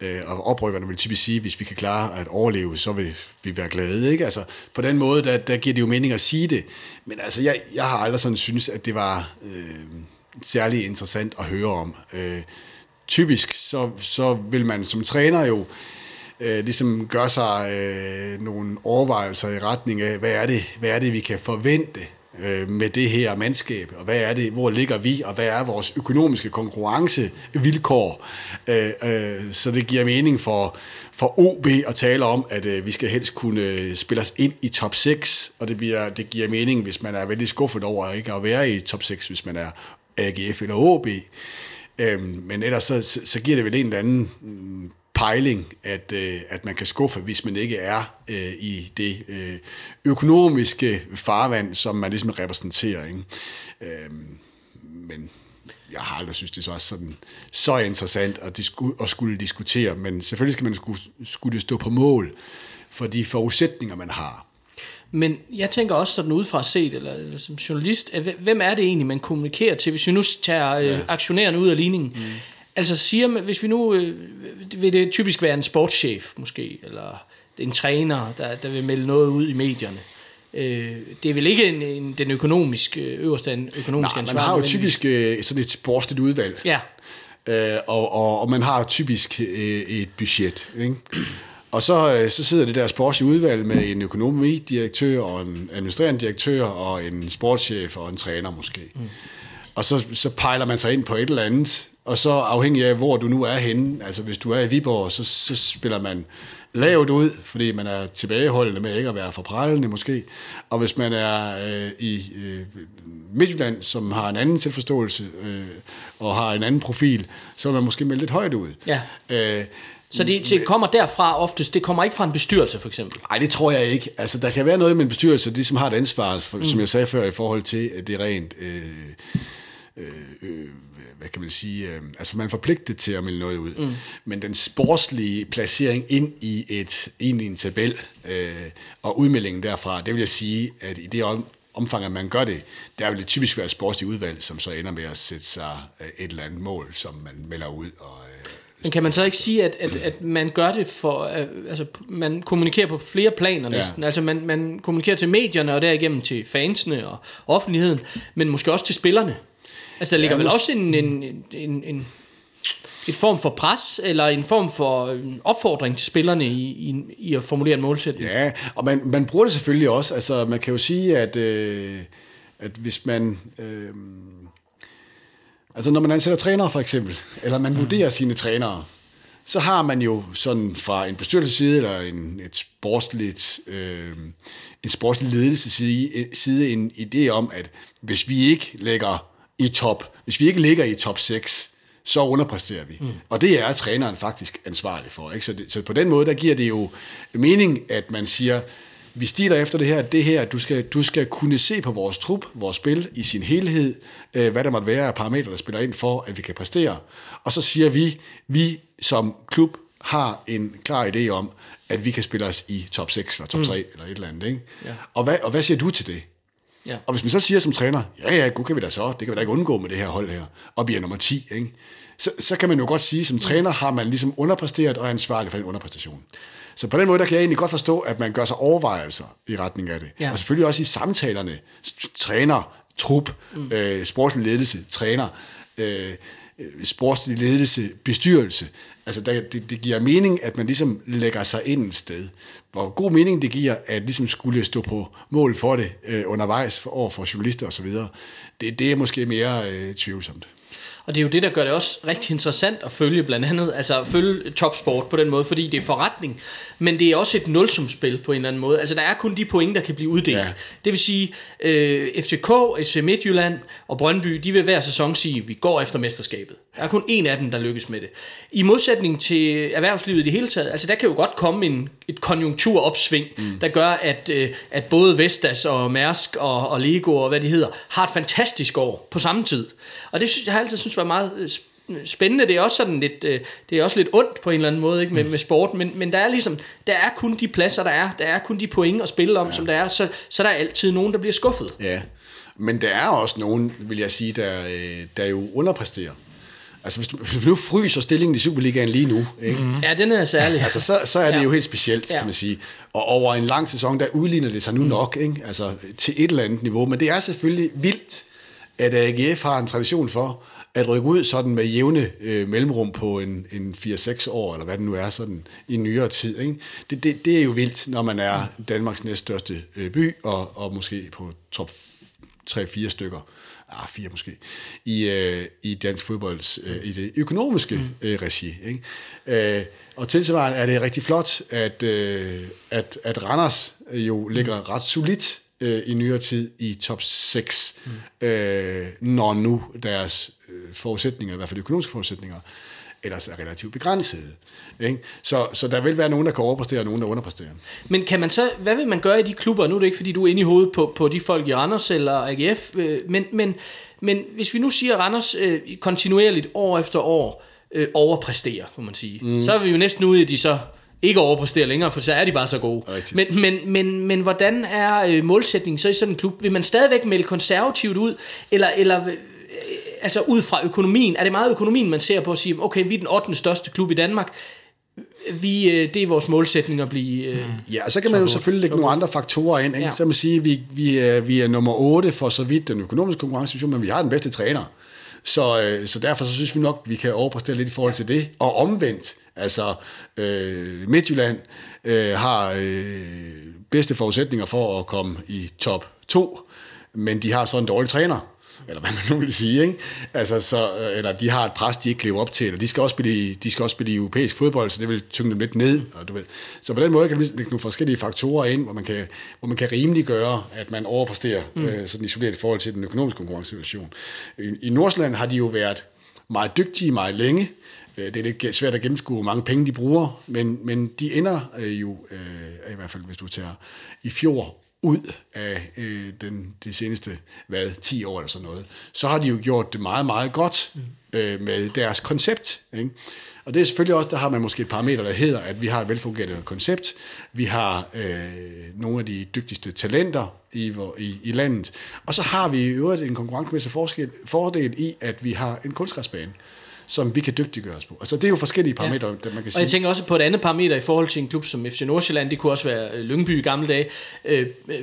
Øh, og oprykkerne vil typisk sige, at hvis vi kan klare at overleve, så vil vi være glade. Ikke? Altså, på den måde, der, der giver det jo mening at sige det. Men altså, jeg, jeg har aldrig sådan synes, at det var øh, særlig interessant at høre om. Øh, typisk, så, så vil man som træner jo øh, ligesom gøre sig øh, nogle overvejelser i retning af, hvad er det, hvad er det vi kan forvente øh, med det her mandskab, og hvad er det, hvor ligger vi, og hvad er vores økonomiske konkurrencevilkår. Øh, øh, så det giver mening for, for OB at tale om, at øh, vi skal helst kunne spille os ind i top 6, og det, bliver, det giver mening, hvis man er veldig skuffet over ikke at være i top 6, hvis man er AGF eller OB. Øh, men ellers så, så, giver det vel en eller anden mm, pejling, at, øh, at man kan skuffe, hvis man ikke er øh, i det øh, økonomiske farvand, som man ligesom repræsenterer. Ikke? Øh, men jeg har aldrig synes, det er så, sådan, så interessant at, disku, at skulle diskutere, men selvfølgelig skal man skulle, skulle stå på mål for de forudsætninger, man har. Men jeg tænker også sådan udefra set, eller, eller som journalist, at hvem er det egentlig, man kommunikerer til, hvis vi nu tager øh, ja. aktionærerne ud af ligningen? Mm. Altså siger man, hvis vi nu, øh, vil det typisk være en sportschef måske, eller en træner, der, der vil melde noget ud i medierne. Øh, det er vel ikke en, en, den økonomiske, øverste økonomiske Nej, man har jo typisk øh, sådan et sportsligt udvalg. Ja. Øh, og, og, og man har typisk øh, et budget. Ikke? Og så, øh, så sidder det der sportslige udvalg med en økonomidirektør og en administrerende direktør og en sportschef og en træner måske. Mm. og så, så pejler man sig ind på et eller andet, og så afhængig af, hvor du nu er henne, altså hvis du er i Viborg, så, så spiller man lavt ud, fordi man er tilbageholdende med ikke at være for prallende måske. Og hvis man er øh, i øh, Midtjylland, som har en anden selvforståelse øh, og har en anden profil, så er man måske med lidt højt ud. Ja. Øh, Så det, det kommer derfra oftest, det kommer ikke fra en bestyrelse for eksempel. Nej, det tror jeg ikke. Altså, der kan være noget med en bestyrelse, de som har et ansvar, for, mm. som jeg sagde før, i forhold til at det er rent... Øh, øh, øh, hvad kan man sige, øh, altså man er forpligtet til at melde noget ud. Mm. Men den sportslige placering ind i, et, ind i en tabel øh, og udmeldingen derfra, det vil jeg sige, at i det om, omfang, at man gør det, der vil det typisk være et sportsligt udvalg, som så ender med at sætte sig øh, et eller andet mål, som man melder ud. Og, øh, Men kan man så ikke sige, at, at, at man gør det for, øh, altså man kommunikerer på flere planer Ja. næsten. Altså man, man kommunikerer til medierne og derigennem til fansene og offentligheden, men måske også til spillerne. Altså der ligger Ja, vel også en, en, en, en, et form for pres, eller en form for en opfordring til spillerne i, i, i at formulere en målsætning. Ja, og man, man bruger det selvfølgelig også. Altså, man kan jo sige, at, øh, at hvis man... Øh, altså, når man ansætter trænere, for eksempel, eller man vurderer sine trænere, så har man jo sådan fra en bestyrelsesside, eller en, et sportsligt, øh, en sportslig ledelsesside side en idé om, at hvis vi ikke ligger i top, hvis vi ikke ligger i top 6, så underpresterer vi. Mm. Og det er træneren faktisk ansvarlig for. Ikke? Så, det, så på den måde, der giver det jo mening, at man siger, vi stiger efter det her, det her, du skal, du skal kunne se på vores trup, vores spil i sin helhed, øh, hvad der måtte være af parametre, der spiller ind for, at vi kan præstere. Og så siger vi, vi som klub har en klar idé om, at vi kan spille os i top 6 eller top 3 mm. eller et eller andet. Ikke? Ja. Og, hvad, og hvad siger du til det? Ja. Og hvis man så siger som træner, ja, ja, gud kan vi da så, det kan vi da ikke undgå med det her hold her, og bliver nummer 10, ikke? Så, så kan man jo godt sige, som træner har man ligesom underpræsteret og er ansvarlig for en underpræstation. Så på den måde, der kan jeg egentlig godt forstå, at man gør sig overvejelser i retning af det. Ja. Og selvfølgelig også i samtalerne, træner, trup, mm. øh, sportslig ledelse, træner, øh, Øh, sportslig ledelse, bestyrelse. Altså, der, det, det giver mening, at man ligesom lægger sig ind et sted. Hvor god mening det giver, at ligesom skulle stå på mål for det øh, undervejs for, over for journalister osv., det, det er måske mere øh, tvivlsomt. Og det er jo det, der gør det også rigtig interessant at følge blandt andet, altså at følge topsport på den måde, fordi det er forretning, men det er også et nulsumspil på en eller anden måde. Altså der er kun de point, der kan blive uddelt. Ja. Det vil sige, øh, FCK, FC Midtjylland og Brøndby, de vil hver sæson sige, at vi går efter mesterskabet. Der er kun en af dem, der lykkes med det. I modsætning til erhvervslivet i det hele taget, altså der kan jo godt komme en, et konjunkturopsving, mm. der gør, at, øh, at både Vestas og Mærsk og, og Lego og hvad de hedder, har et fantastisk år på samme tid. Og det synes, jeg har altid synes var meget øh, sp- spændende. Det er også sådan lidt, øh, det er også lidt ondt på en eller anden måde ikke, med, med sport, men, men der er ligesom, der er kun de pladser, der er. Der er kun de point at spille om, ja. som der er. Så, så der er altid nogen, der bliver skuffet. Ja, men der er også nogen, vil jeg sige, der, der jo underpresterer. Altså, hvis du, hvis du nu fryser stillingen i Superligaen lige nu, ikke? Mm. Ja, den er særlig. Altså, så, så er det Ja. ja. jo helt specielt, Ja. kan man sige. Og over en lang sæson, der udligner det sig nu mm. nok, ikke? Altså, til et eller andet niveau. Men det er selvfølgelig vildt, at AGF har en tradition for at rykke ud sådan med jævne øh, mellemrum på en, en 4-6 år, eller hvad det nu er, sådan i nyere tid. Ikke? Det, det, det er jo vildt, når man er Danmarks næststørste øh, by, og, og måske på top 3-4 stykker, ah, fire måske, i, øh, i dansk fodbolds, øh, i det økonomiske øh, regi. Ikke? Øh, og tilsvarende er det rigtig flot, at, øh, at, at Randers jo ligger ret solidt øh, i nyere tid i top 6, mm. øh, når nu deres øh, forudsætninger, i hvert fald økonomiske forudsætninger, ellers er relativt begrænsede. Ikke? Så, så der vil være nogen, der kan overpræstere, og nogen, der underpræsterer. Men kan man så, hvad vil man gøre i de klubber? Nu er det ikke, fordi du er inde i hovedet på, på de folk i Randers eller AGF, øh, men, men, men hvis vi nu siger, at Randers øh, kontinuerligt år efter år øh, overpræsterer, kan man sige, mm. så er vi jo næsten ude i, at de så ikke overpræsterer længere, for så er de bare så gode. Rigtigt. Men, men, men, men hvordan er øh, målsætningen så i sådan en klub? Vil man stadigvæk melde konservativt ud, eller, eller øh, altså ud fra økonomien? Er det meget økonomien, man ser på at sige, okay, vi er den 8. største klub i Danmark, vi, øh, det er vores målsætning at blive... Øh, Ja, og så kan man jo selvfølgelig lægge nogle andre faktorer ind. Ikke? Ja. Ja. Så kan man sige, at vi, vi, er, vi er nummer 8 for så vidt den økonomiske konkurrencesituation, men vi har den bedste træner. Så, øh, så derfor så synes vi nok, at vi kan overpræstere lidt i forhold til det. Og omvendt, altså øh, Midtjylland øh, har øh, bedste forudsætninger for at komme i top 2, men de har så en dårlig træner. Eller hvad man nu vil sige, ikke? Altså, så, øh, eller de har et pres, de ikke kan leve op til, eller de skal også spille de skal også spille i europæisk fodbold, så det vil tynge dem lidt ned, og du ved. Så på den måde kan man lægge nogle forskellige faktorer ind, hvor man kan, hvor man kan rimelig gøre, at man overpræsterer, mm. øh, sådan isoleret i forhold til den økonomiske konkurrencesituation. I, I Nordsjælland har de jo været meget dygtige meget længe, Øh, det er lidt svært at gennemskue, hvor mange penge de bruger, men, men de ender øh, jo, øh, i hvert fald hvis du tager i fjor, ud af øh, den, de seneste hvad, 10 år eller sådan noget, så har de jo gjort det meget, meget godt øh, med deres koncept. Ikke? Og det er selvfølgelig også, der har man måske et parameter, der hedder, at vi har et velfungerende koncept, vi har øh, nogle af de dygtigste talenter i, i, i landet, og så har vi i øvrigt en konkurrencemæssig fordel i, at vi har en kunstgræsbane som vi kan dygtiggøre os på. Altså det er jo forskellige parametre, ja. man kan sige. Og jeg tænker også på et andet parameter i forhold til en klub som FC Nordsjælland, det kunne også være øh, Lyngby i gamle dage, øh, øh,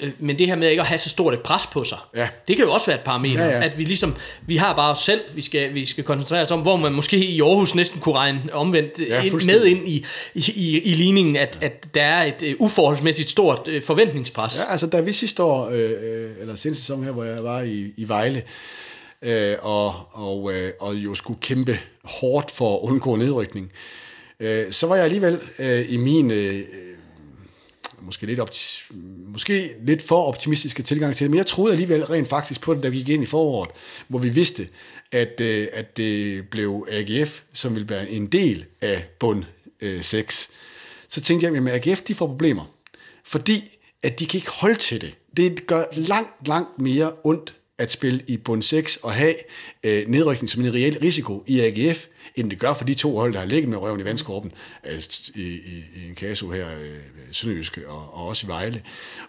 øh, men det her med ikke at have så stort et pres på sig, ja. det kan jo også være et parameter, ja, ja. at vi ligesom, vi har bare os selv, vi skal, vi skal koncentrere os om, hvor man måske i Aarhus næsten kunne regne omvendt ja, ind, med ind i, i, i, i ligningen, at, at der er et uh, uforholdsmæssigt stort uh, forventningspres. Ja, altså da vi sidste år, øh, eller seneste sæson her, hvor jeg var i, i Vejle, øh, og, og, øh, og jo skulle kæmpe hårdt for at undgå nedrykning, øh, så var jeg alligevel øh, i min øh, måske lidt, opti- måske lidt for optimistiske tilgang til det, men jeg troede alligevel rent faktisk på det, da vi gik ind i foråret, hvor vi vidste, at, øh, at det blev AGF, som ville være en del af bund øh, 6. Så tænkte jeg, at AGF de får problemer, fordi at de kan ikke holde til det. Det gør langt, langt mere ondt at spille i bund 6 og have øh, nedrykning som en reel risiko i AGF, end det gør for de to hold, der har ligget med røven i vandskorben altså, i, i, i en kaso her, øh, Sønderjyske og, og også i Vejle.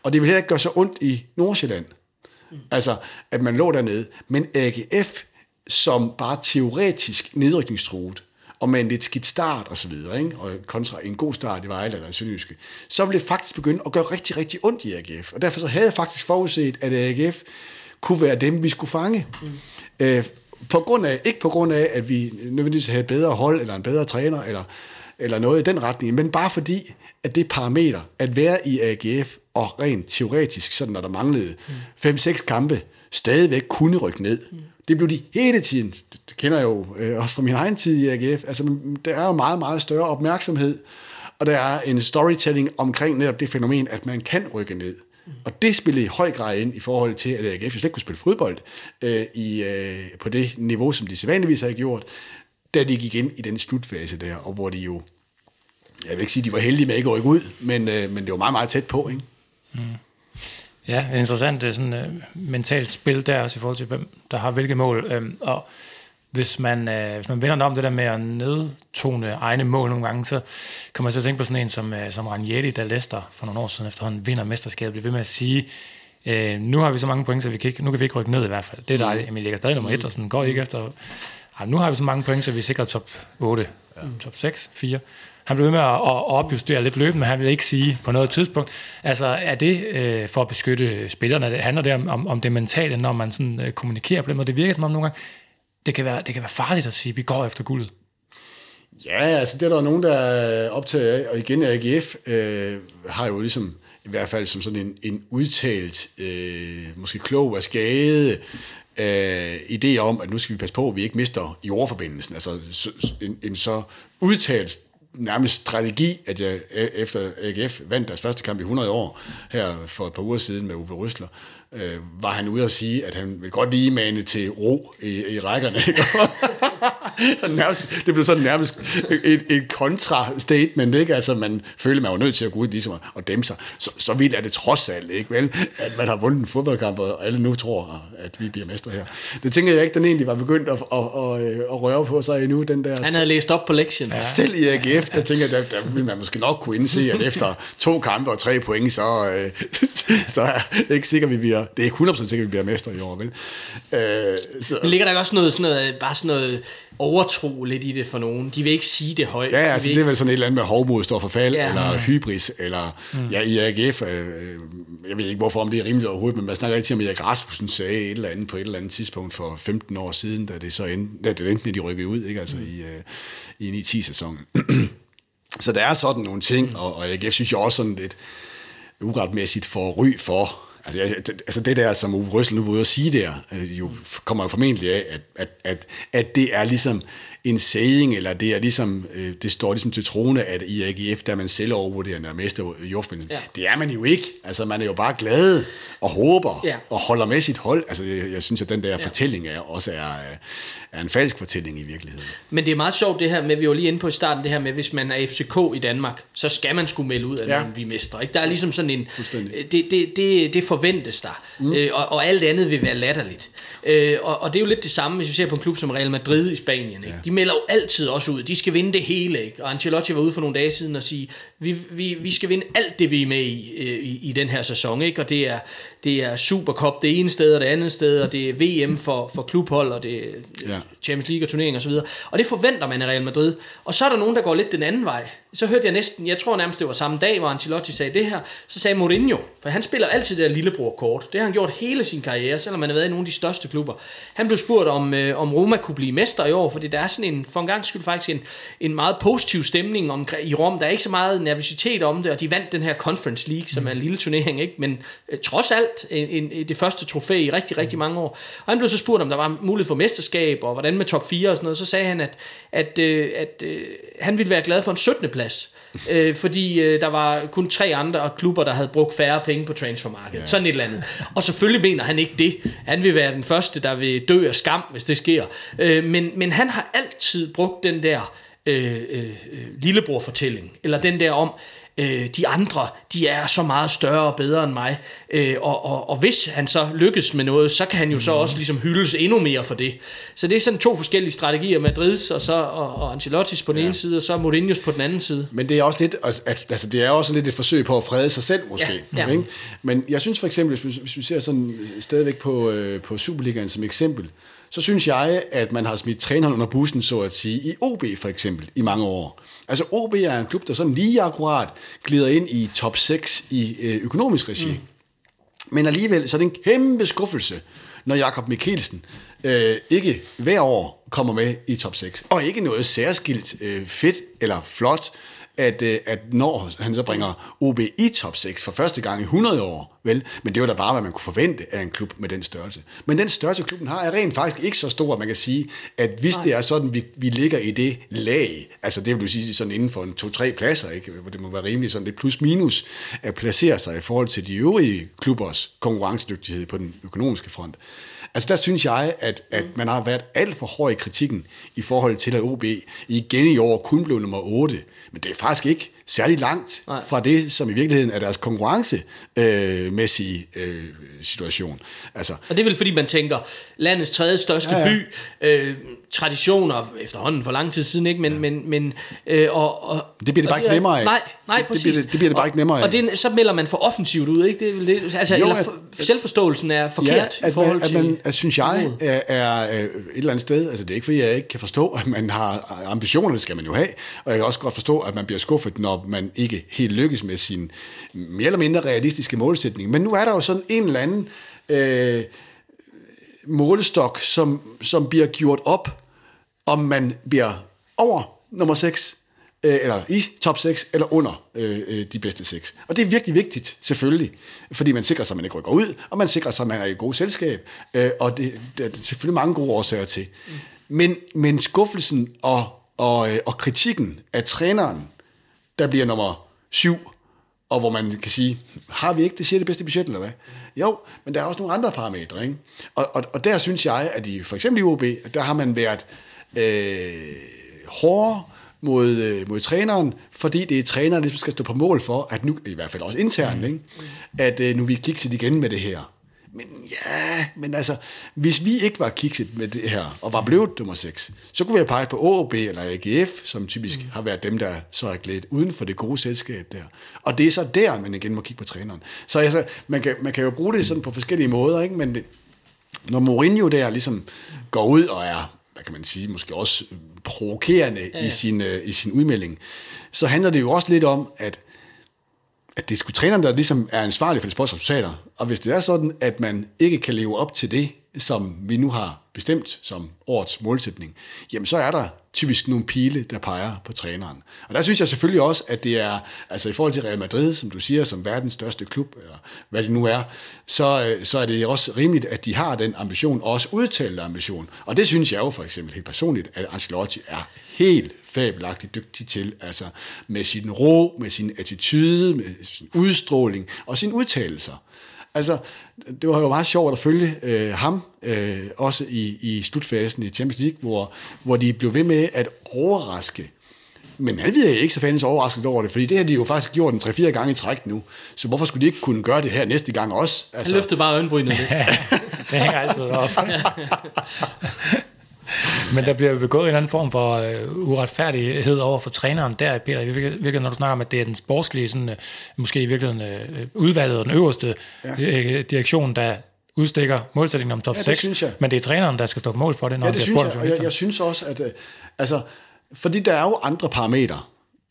Og det vil heller ikke gøre så ondt i Nordsjælland. Mm. Altså, at man lå dernede. Men AGF, som bare teoretisk nedrykningstruet, og med en lidt skidt start og så videre, ikke? og kontra en god start i Vejle eller i Sønderjyske, så ville det faktisk begynde at gøre rigtig, rigtig ondt i AGF. Og derfor så havde jeg faktisk forudset, at AGF kunne være dem, vi skulle fange. Mm. Øh, på grund af, ikke på grund af, at vi nødvendigvis havde bedre hold, eller en bedre træner, eller, eller noget i den retning, men bare fordi, at det parameter, at være i AGF, og rent teoretisk, sådan når der manglede 5-6 kampe, stadigvæk kunne rykke ned. Mm. Det blev de hele tiden. Det kender jeg jo øh, også fra min egen tid i AGF. Altså, der er jo meget, meget større opmærksomhed, og der er en storytelling omkring netop det fænomen, at man kan rykke ned. Og det spillede i høj grad ind i forhold til, at AGF slet ikke kunne spille fodbold øh, i, øh, på det niveau, som de sædvanligvis har gjort, da de gik ind i den slutfase der, og hvor de jo, jeg vil ikke sige, at de var heldige med ikke at rykke ud, men, øh, men det var meget, meget tæt på, ikke? Mm. Ja, interessant det er sådan uh, mentalt spil der også i forhold til, hvem der har hvilke mål. Um, og hvis man, øh, hvis man vender om det der med at nedtone egne mål nogle gange, så kommer man så at tænke på sådan en som, øh, som Ranieri, der Leicester for nogle år siden efterhånden vinder mesterskabet, bliver ved med at sige, øh, nu har vi så mange point, så vi kan ikke, nu kan vi ikke rykke ned i hvert fald. Det er dejligt. Mm. Men ligger stadig nummer et, og sådan går ikke efter. Ej, nu har vi så mange point, så vi sikrer top 8, ja. top 6, 4. Han blev med at, at opjustere lidt løbende, men han vil ikke sige på noget tidspunkt. Altså, er det øh, for at beskytte spillerne? Det handler det om, om, om det mentale, når man sådan, øh, kommunikerer på den måde? Det virker som om nogle gange, det kan være, det kan være farligt at sige, at vi går efter guldet. Ja, altså det er der nogen, der er optaget af, og igen AGF øh, har jo ligesom, i hvert fald som sådan en, en udtalt, øh, måske klog og skade, øh, idé om, at nu skal vi passe på, at vi ikke mister jordforbindelsen. Altså en, en så udtalt nærmest strategi, at jeg e- efter AGF vandt deres første kamp i 100 år, her for et par uger siden med Uwe Røsler, øh, var han ude at sige, at han vil godt lige mane til ro i, i rækkerne. Nærmest, det blev sådan nærmest et, et kontra-statement, ikke? Altså, man føler, man var nødt til at gå ud ligesom og dæmme sig. Så, så vidt er det trods alt, ikke vel? At man har vundet en fodboldkamp, og alle nu tror, at vi bliver mestre her. Det tænker jeg ikke, den egentlig var begyndt at, at, at, at røre på sig endnu, den der... Han havde læst op på lektien. Ja. Selv i AGF, der tænker jeg, der, der vil man måske nok kunne indse, at efter to kampe og tre point, så, øh, så er det ikke sikkert, at vi bliver... Det er ikke 100% sikkert, at vi bliver mestre i år, vel? Øh, så. Men ligger der også noget, sådan noget, bare sådan noget overtro lidt i det for nogen. De vil ikke sige det højt. Ja, altså de det er vel sådan et eller andet med hovmod står for fald, ja. eller hybris, eller mm. ja, i AGF, øh, jeg ved ikke hvorfor, om det er rimeligt overhovedet, men man snakker rigtig om, at Erik Rasmussen sagde et eller andet på et eller andet tidspunkt for 15 år siden, da det så endte, da det endte, de rykkede ud, ikke? altså mm. i, uh, i 9-10 sæsonen. så der er sådan nogle ting, og, og AGF synes jeg også sådan lidt uretmæssigt for ry for, Altså, jeg, det- altså det der, som Uwe Røssel nu var ude at sige der, øh, jo kommer jo formentlig af, at, at, at, at det er ligesom en saying, eller det er ligesom, øh, det står ligesom til trone, at i AGF, der er man selv overvurderende og mester jordforbindelsen. Ja. Det er man jo ikke. Altså, man er jo bare glad og håber Ja. og holder med sit hold. Altså, jeg, jeg synes, at den der ja. fortælling er, også er, øh, er en falsk fortælling i virkeligheden. Men det er meget sjovt det her med, vi var lige inde på i starten, det her med, hvis man er FCK i Danmark, så skal man skulle melde ud, at Ja. ja. vi mester. Ikke? Der er ligesom sådan en, øh, det, det, det, det forventes der, mm. øh, og, og alt andet vil være latterligt. Øh, og, og det er jo lidt det samme, hvis vi ser på en klub som Real Madrid i Spanien. Ikke? De melder jo altid også ud, de skal vinde det hele. Ikke? Og Ancelotti var ude for nogle dage siden og sige, vi, vi, vi skal vinde alt det, vi er med i, øh, i, i den her sæson. Ikke? Og det er, det er Supercup det ene sted og det andet sted, og det er VM for, for klubhold, og det er Ja. Champions League og turneringer osv. Og det forventer man af Real Madrid. Og så er der nogen, der går lidt den anden vej. Så hørte jeg næsten, jeg tror nærmest det var samme dag, hvor Ancelotti sagde det her, så sagde Mourinho, for han spiller altid det der lillebror-kort. Det har han gjort hele sin karriere, selvom han har været i nogle af de største klubber. Han blev spurgt, om, øh, om Roma kunne blive mester i år, fordi der er sådan en, for en gang skyld faktisk en, en meget positiv stemning om, i Rom. Der er ikke så meget nervøsitet om det, og de vandt den her Conference League, som er en lille turnering, ikke? men øh, trods alt en, en, det første trofæ i rigtig, rigtig mange år. Og han blev så spurgt, om der var mulighed for mesterskab, og hvordan med top 4 og sådan noget. Så sagde han, at, at, øh, at øh, han ville være glad for en 17. plads. øh, fordi øh, der var kun tre andre klubber, der havde brugt færre penge på transfermarkedet. Ja. Sådan et eller andet. Og selvfølgelig mener han ikke det. Han vil være den første, der vil dø af skam, hvis det sker. Øh, men, men han har altid brugt den der øh, øh, øh, lillebror-fortælling, eller den der om, øh, de andre, de er så meget større og bedre end mig, øh, og, og, og hvis han så lykkes med noget, så kan han jo så også ligesom hyldes endnu mere for det. Så det er sådan to forskellige strategier, Madrids og så og, og Ancelottis på den ja. ene side, og så Mourinho's på den anden side. Men det er også lidt, at, altså det er også lidt et forsøg på at frede sig selv måske. Ja, ja. Ikke? Men jeg synes for eksempel, hvis vi, hvis vi ser sådan stadigvæk på, øh, på Superligaen som eksempel, så synes jeg, at man har smidt træneren under bussen, så at sige, i OB for eksempel, i mange år. Altså OB er en klub, der sådan lige akkurat glider ind i top 6 i øh, økonomisk regi. Mm. Men alligevel, så er det en kæmpe skuffelse, når Jakob Mikkelsen øh, ikke hver år kommer med i top 6. Og ikke noget særskilt øh, fedt eller flot, at, øh, at når han så bringer OB i top 6 for første gang i 100 år, vel, men det var da bare, hvad man kunne forvente af en klub med den størrelse. Men den størrelse klubben har, er rent faktisk ikke så stor, at man kan sige, at hvis Nej. det er sådan, vi, vi ligger i det lag, altså det vil du sige sådan inden for en to-tre pladser, ikke? hvor det må være rimeligt sådan lidt plus minus at placere sig i forhold til de øvrige klubbers konkurrencedygtighed på den økonomiske front. Altså der synes jeg, at, at man har været alt for hård i kritikken i forhold til, at OB igen i år kun blev nummer 8. Men det er faktisk ikke særlig langt Nej. fra det, som i virkeligheden er deres konkurrencemæssige øh, situation. Altså, Og det er vel fordi, man tænker, landets tredje største Ja, ja, by, øh, traditioner efterhånden for lang tid siden, ikke? Men, ja. men, men øh, og, og, Det bliver det bare ikke nemmere af. Nej, nej, Det- det præcis. bliver det- det bliver det bare og, ikke nemmere af. Og det, så melder man for offensivt ud, ikke? Det, det, altså, Jo, eller at- for, selvforståelsen er forkert ja, i at forhold man, til... at man, at synes jeg, er, er øh, et eller andet sted, altså det er ikke fordi, jeg ikke kan forstå, at man har ambitioner, det skal man jo have, og jeg kan også godt forstå, at man bliver skuffet, når man ikke helt lykkes med sin mere eller mindre realistiske målsætning. Men nu er der jo sådan en eller anden øh, målestok, som, som bliver gjort op, om man bliver over nummer 6, øh, eller i top 6, eller under øh, øh de bedste 6. Og det er virkelig vigtigt, selvfølgelig, fordi man sikrer sig, at man ikke rykker ud, og man sikrer sig, at man er i et godt selskab, øh, og det, det er selvfølgelig mange gode årsager til. Men, men skuffelsen og, og, øh, og kritikken af træneren, der bliver nummer 7, og hvor man kan sige, har vi ikke det det bedste budget, eller hvad? Jo, men der er også nogle andre parametre, ikke? Og, og, og der synes jeg, at i, for eksempel i OB, der har man været øh, hårdere mod, øh, mod træneren, fordi det er træneren, der skal stå på mål for, at nu, i hvert fald også internt, ikke? at øh, nu vi kikset igen med det her. Men ja, men altså, hvis vi ikke var kikset med det her, og var blevet nummer 6, så kunne vi have peget på OB eller AGF, som typisk har været dem, der så er glædet uden for det gode selskab der. Og det er så der, man igen må kigge på træneren. Så altså, man, kan, man kan jo bruge det sådan på forskellige måder, ikke? men det, når Mourinho der ligesom går ud og er, hvad kan man sige, måske også provokerende ja, ja. I, sin, øh, i sin udmelding, så handler det jo også lidt om, at at det er sgu træneren, der ligesom er ansvarlig for de sportsresultater. Og hvis det er sådan, at man ikke kan leve op til det, som vi nu har bestemt som årets målsætning, jamen så er der typisk nogle pile, der peger på træneren. Og der synes jeg selvfølgelig også, at det er, altså i forhold til Real Madrid, som du siger, som verdens største klub, eller hvad det nu er, så, øh, så er det også rimeligt, at de har den ambition, og også udtalte ambition. Og det synes jeg jo for eksempel helt personligt, at Ancelotti er helt fabelagtigt dygtig til, altså med sin ro, med sin attitude, med sin udstråling og sine udtalelser. Altså, det var jo meget sjovt at følge øh, ham, øh, også i, i slutfasen i Champions League, hvor, hvor de blev ved med at overraske. Men han ved ikke så fandens overrasket over det, fordi det har de jo faktisk gjort en 3-4 gange i træk nu. Så hvorfor skulle de ikke kunne gøre det her næste gang også? Altså, han løftede bare øjenbrynene lidt. det hænger altid op. Men der bliver begået en eller anden form for uh, uretfærdighed over for træneren der, Peter. I virkeligheden, når du snakker om, at det er den sportslige, sådan, uh, måske i virkeligheden uh, udvalget og den øverste ja. uh, direktion, der udstikker målsætningen om top ja, 6, synes jeg. men det er træneren, der skal stå på mål for det, når ja, det, det synes jeg. jeg, jeg synes også, at uh, altså, fordi der er jo andre parametre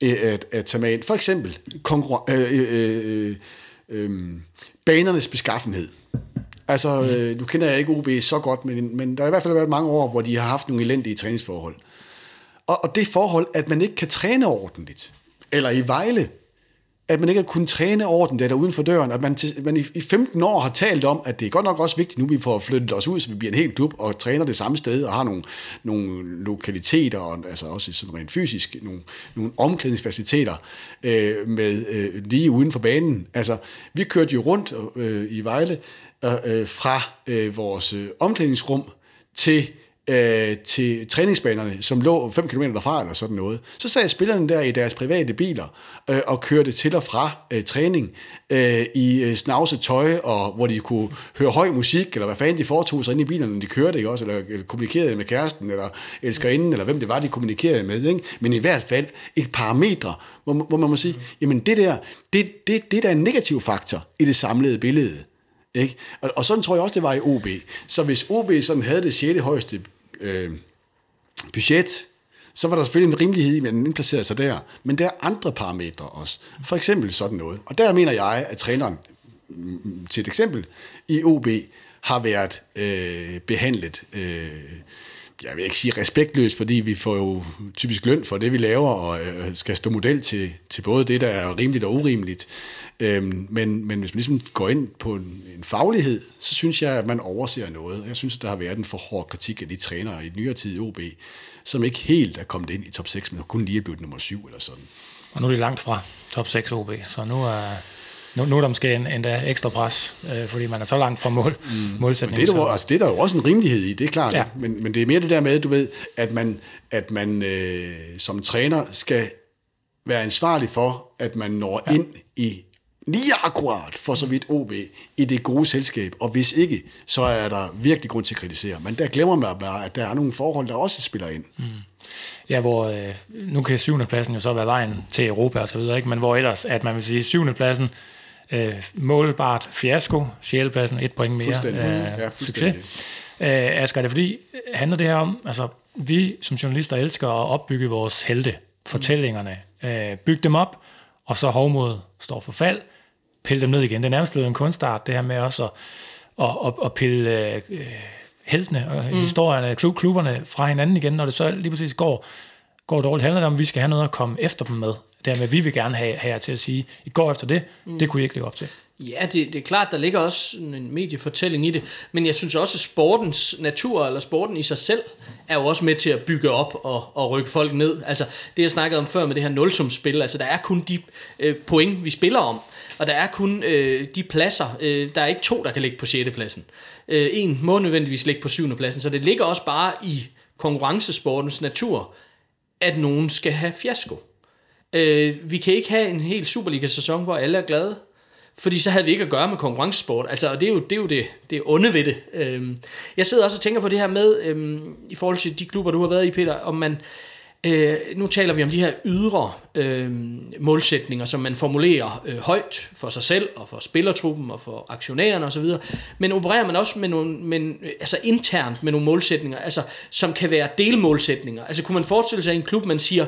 at, at tage med ind. For eksempel konkurren- øh, øh, øh, øh, banernes beskaffenhed. Altså, mm. øh, nu kender jeg ikke OB så godt, men, men der har i hvert fald været mange år, hvor de har haft nogle elendige træningsforhold. Og, og det forhold, at man ikke kan træne ordentligt, eller i Vejle, at man ikke har kunnet træne ordentligt der uden for døren, at man, til, man i, i 15 år har talt om, at det er godt nok også vigtigt, nu vi får flyttet os ud, så vi bliver en helt klub og træner det samme sted og har nogle, nogle lokaliteter, og, altså også sådan rent fysisk, nogle, nogle omklædningsfaciliteter øh, med øh, lige uden for banen. Altså, vi kørte jo rundt øh, i Vejle øh, fra øh, vores øh, omklædningsrum til øh, til træningsbanerne, som lå 5 km derfra eller sådan noget. Så sad spillerne der i deres private biler øh, og kørte til og fra øh, træning øh, i øh, snavset tøj, og hvor de kunne høre høj musik, eller hvad fanden de foretog sig inde i bilerne, når de kørte, ikke også? Eller, eller kommunikerede med kæresten, eller elskerinden, eller hvem det var, de kommunikerede med. Ikke? Men i hvert fald et parametre, hvor, hvor man må sige, jamen det der, det, det, det der er en negativ faktor i det samlede billede. Ikke? Og, og sådan tror jeg også, det var i OB. Så hvis OB sådan havde det 6. højeste øh, budget, så var der selvfølgelig en rimelighed i, at man indplacerede sig der. Men der er andre parametre også. For eksempel sådan noget. Og der mener jeg, at træneren, mm, til et eksempel, i OB, har været øh, behandlet, øh, jeg vil ikke sige respektløst, fordi vi får jo typisk løn for det, vi laver, og øh, skal stå model til, til både det, der er rimeligt og urimeligt. Øhm, men, men hvis man ligesom går ind på en, en faglighed, så synes jeg, at man overser noget. Jeg synes, at der har været en for hård kritik af de trænere i nyere tid i OB, som ikke helt er kommet ind i top 6, men kun lige er blevet nummer 7 eller sådan. Og nu er de langt fra top 6 OB, så nu er, nu, nu er der måske en, endda ekstra pres, øh, fordi man er så langt fra mål, mm. målsætningen. Det er, der, altså, det er der jo også en rimelighed i, det er klart. Ja. Men, men det er mere det der med, du ved, at man, at man øh, som træner skal være ansvarlig for, at man når ja. ind i lige akkurat for så vidt OB i det gode selskab, og hvis ikke, så er der virkelig grund til at kritisere. Men der glemmer man bare, at der er nogle forhold, der også spiller ind. Mm. Ja, hvor øh, nu kan syvende pladsen jo så være vejen til Europa og så videre, ikke? men hvor ellers, at man vil sige, syvende pladsen, øh, målbart fiasko, pladsen, et point mere. Øh, ja, succes. Øh, Asger, det fordi, handler det her om, altså vi som journalister elsker at opbygge vores helte, fortællingerne, øh, bygge dem op, og så hovmod står for fald, pille dem ned igen. Det er nærmest blevet en kunstart, det her med også at, at, at, at pille øh, heltene og mm. historierne, klub, klubberne fra hinanden igen, når det så lige præcis går, går dårligt. Handler det om, at vi skal have noget at komme efter dem med. Det her med, at vi vil gerne have, have jer til at sige, I går efter det, mm. det kunne I ikke leve op til. Ja, det, det er klart, der ligger også en mediefortælling i det, men jeg synes også, at sportens natur, eller sporten i sig selv, er jo også med til at bygge op og, og rykke folk ned. Altså, det jeg snakkede om før med det her nulsumspil, altså der er kun de øh, point, vi spiller om. Og der er kun øh, de pladser, øh, der er ikke to, der kan ligge på 6. pladsen. Øh, en må nødvendigvis ligge på 7. pladsen, så det ligger også bare i konkurrencesportens natur, at nogen skal have fiasko. Øh, vi kan ikke have en helt Superliga-sæson, hvor alle er glade, fordi så havde vi ikke at gøre med konkurrencesport. Altså, og det er jo det, er jo det, det er onde ved det. Øhm, jeg sidder også og tænker på det her med, øhm, i forhold til de klubber, du har været i, Peter, om man Øh, nu taler vi om de her ydre øh, målsætninger, som man formulerer øh, højt for sig selv og for spillertruppen og for aktionærerne osv. Men opererer man også med nogle, men, altså internt med nogle målsætninger, altså, som kan være delmålsætninger. Altså kunne man forestille sig en klub, man siger,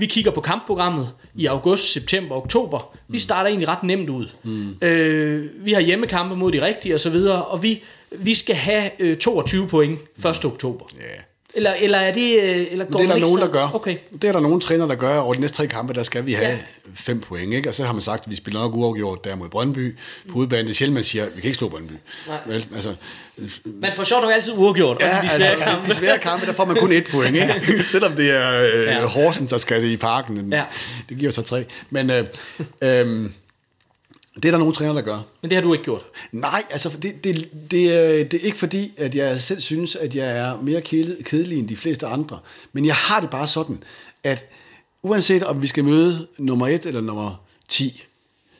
vi kigger på kampprogrammet i august, september, oktober. Vi mm. starter egentlig ret nemt ud. Mm. Øh, vi har hjemmekampe mod de rigtige osv., og, og vi vi skal have øh, 22 point 1. oktober. Ja. Eller, eller er det... øh, Eller går Det er der nogen, så- der gør. Okay. Det er der nogle træner, der gør. Over de næste tre kampe, der skal vi have Ja. fem point. Ikke? Og så har man sagt, at vi spiller nok uafgjort der mod Brøndby. På udebane, det er sjældent, man siger, at vi kan ikke slå Brøndby. Nej. Vel, altså, Man får sjovt nok altid uafgjort, ja, også i de svære altså, kampe. de svære kampe, der får man kun et point, ikke? Selvom det er øh, ja. Horsens, der skal i parken. Ja. Det giver så tre. Men øh, øh, det er der nogle træner, der gør. Men det har du ikke gjort. Nej, altså det, det, det, er- det er ikke fordi, at jeg selv synes, at jeg er mere kedelig, kedelig end de fleste andre. Men jeg har det bare sådan, at uanset om vi skal møde nummer 1 eller nummer 10,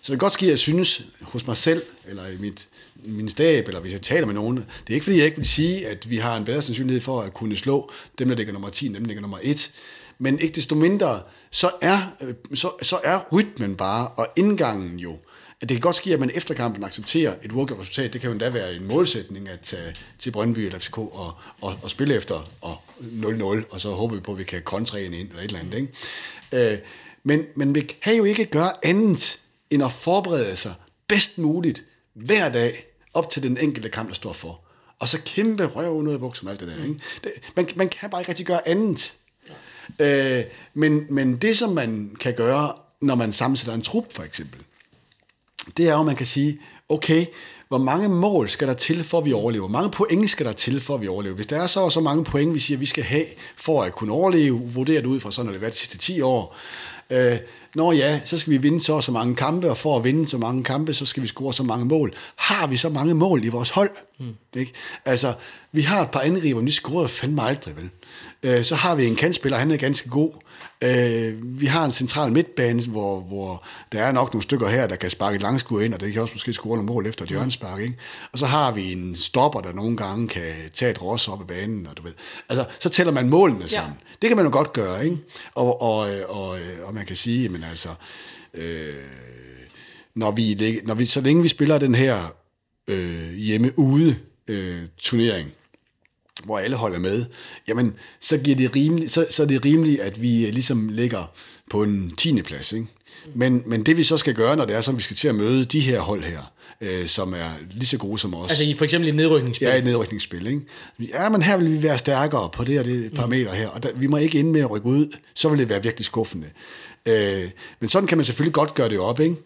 så det kan godt ske, at jeg synes hos mig selv, eller i mit, min stab, eller hvis jeg taler med nogen, det er ikke fordi, jeg ikke vil sige, at vi har en bedre sandsynlighed for at kunne slå dem, der ligger nummer 10, dem, der ligger nummer 1. Men ikke desto mindre, så er, øh, så, så er rytmen bare, og indgangen jo, at det kan godt ske, at man efter kampen accepterer et uafgjort resultat. Det kan jo endda være en målsætning at tage til Brøndby eller FCK og, og, og spille efter og 0-0, og så håber vi på, at vi kan kontre en ind eller et eller andet. Ikke? Øh, men, men vi kan jo ikke gøre andet end at forberede sig bedst muligt hver dag op til den enkelte kamp, der står for. Og så kæmpe røv ud af bukserne og alt det der. Ikke? Det, man, man kan bare ikke rigtig gøre andet. Øh, men, men det, som man kan gøre, når man sammensætter en trup, for eksempel, det er jo, at man kan sige, okay, hvor mange mål skal der til, for at vi overlever? Hvor mange point skal der til, for at vi overlever? Hvis der er så og så mange point, vi siger, vi skal have, for at kunne overleve, vurderet ud fra sådan, når det har været de sidste 10 år, øh, når ja, så skal vi vinde så og så mange kampe, og for at vinde så mange kampe, så skal vi score så mange mål. Har vi så mange mål i vores hold? Mm. Ikke? Altså, vi har et par angriber, men de scorer fandme aldrig, vel? Øh, så har vi en kantspiller, han er ganske god. Øh, vi har en central midtbane, hvor, hvor der er nok nogle stykker her, der kan sparke et langskud ind, og det kan også måske score nogle mål efter et hjørnespark. Ikke? Og så har vi en stopper, der nogle gange kan tage et ros op af banen. Og du ved. Altså, så tæller man målene sammen. Ja. Det kan man jo godt gøre. Ikke? Og, og, og, og man kan sige, men altså, øh, når vi, når vi, så længe vi spiller den her øh, hjemme-ude øh, turnering, hvor alle holder med, jamen, så, giver det rimeligt, så, så er det rimeligt, at vi øh, ligesom ligger på en 10. plads. Ikke? Men, men det vi så skal gøre, når det er sådan, vi skal til at møde de her hold her, øh, som er lige så gode som os. Altså i for eksempel et nedrykningsspil. Ja, i et nedrykningsspil. Ikke? Ja, men her vil vi være stærkere på det og det parameter her, og der, vi må ikke ende med at rykke ud, så vil det være virkelig skuffende. Øh, men sådan kan man selvfølgelig godt gøre det op, ikke?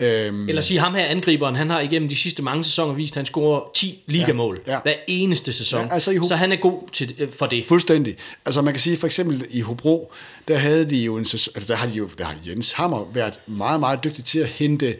Øhm, Eller sige, ham her angriberen, han har igennem de sidste mange sæsoner vist, at han scorer 10 ligamål Ja, ja. hver eneste sæson. Ja, altså Hu- så han er god til, øh, for det. Fuldstændig. Altså man kan sige for eksempel i Hobro, der havde de jo en sæson, altså der har de jo, der har Jens Hammer været meget, meget dygtig til at hente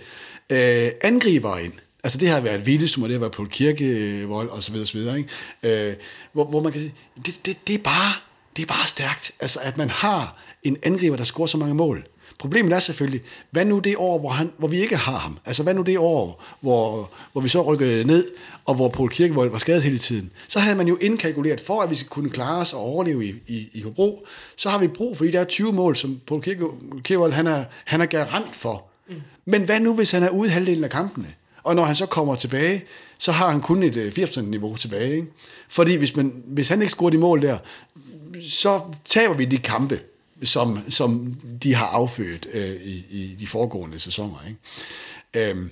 øh, angribere ind. Altså det har været Vildesum, og det har været Paul Kirkevold og så videre, så videre ikke? Øh, hvor, hvor man kan sige, det, det, det, er bare, det er bare stærkt, altså at man har en angriber, der scorer så mange mål. Problemet er selvfølgelig, hvad nu det år, hvor, han, hvor vi ikke har ham? Altså hvad nu det år, hvor, hvor vi så rykkede ned, og hvor Paul Kirkevold var skadet hele tiden? Så havde man jo indkalkuleret, for at vi skal kunne klare os og overleve i, i, i Hobro, så har vi brug for de der 20 mål, som Paul Kirke- Kirkevold han er, han er garant for. Mm. Men hvad nu, hvis han er ude halvdelen af kampene? Og når han så kommer tilbage, så har han kun et øh, 80%-niveau tilbage. Ikke? Fordi hvis, man, hvis han ikke scorer de mål der, så taber vi de kampe, som, som de har affødt øh, i, i de foregående sæsoner. Ikke? Øhm,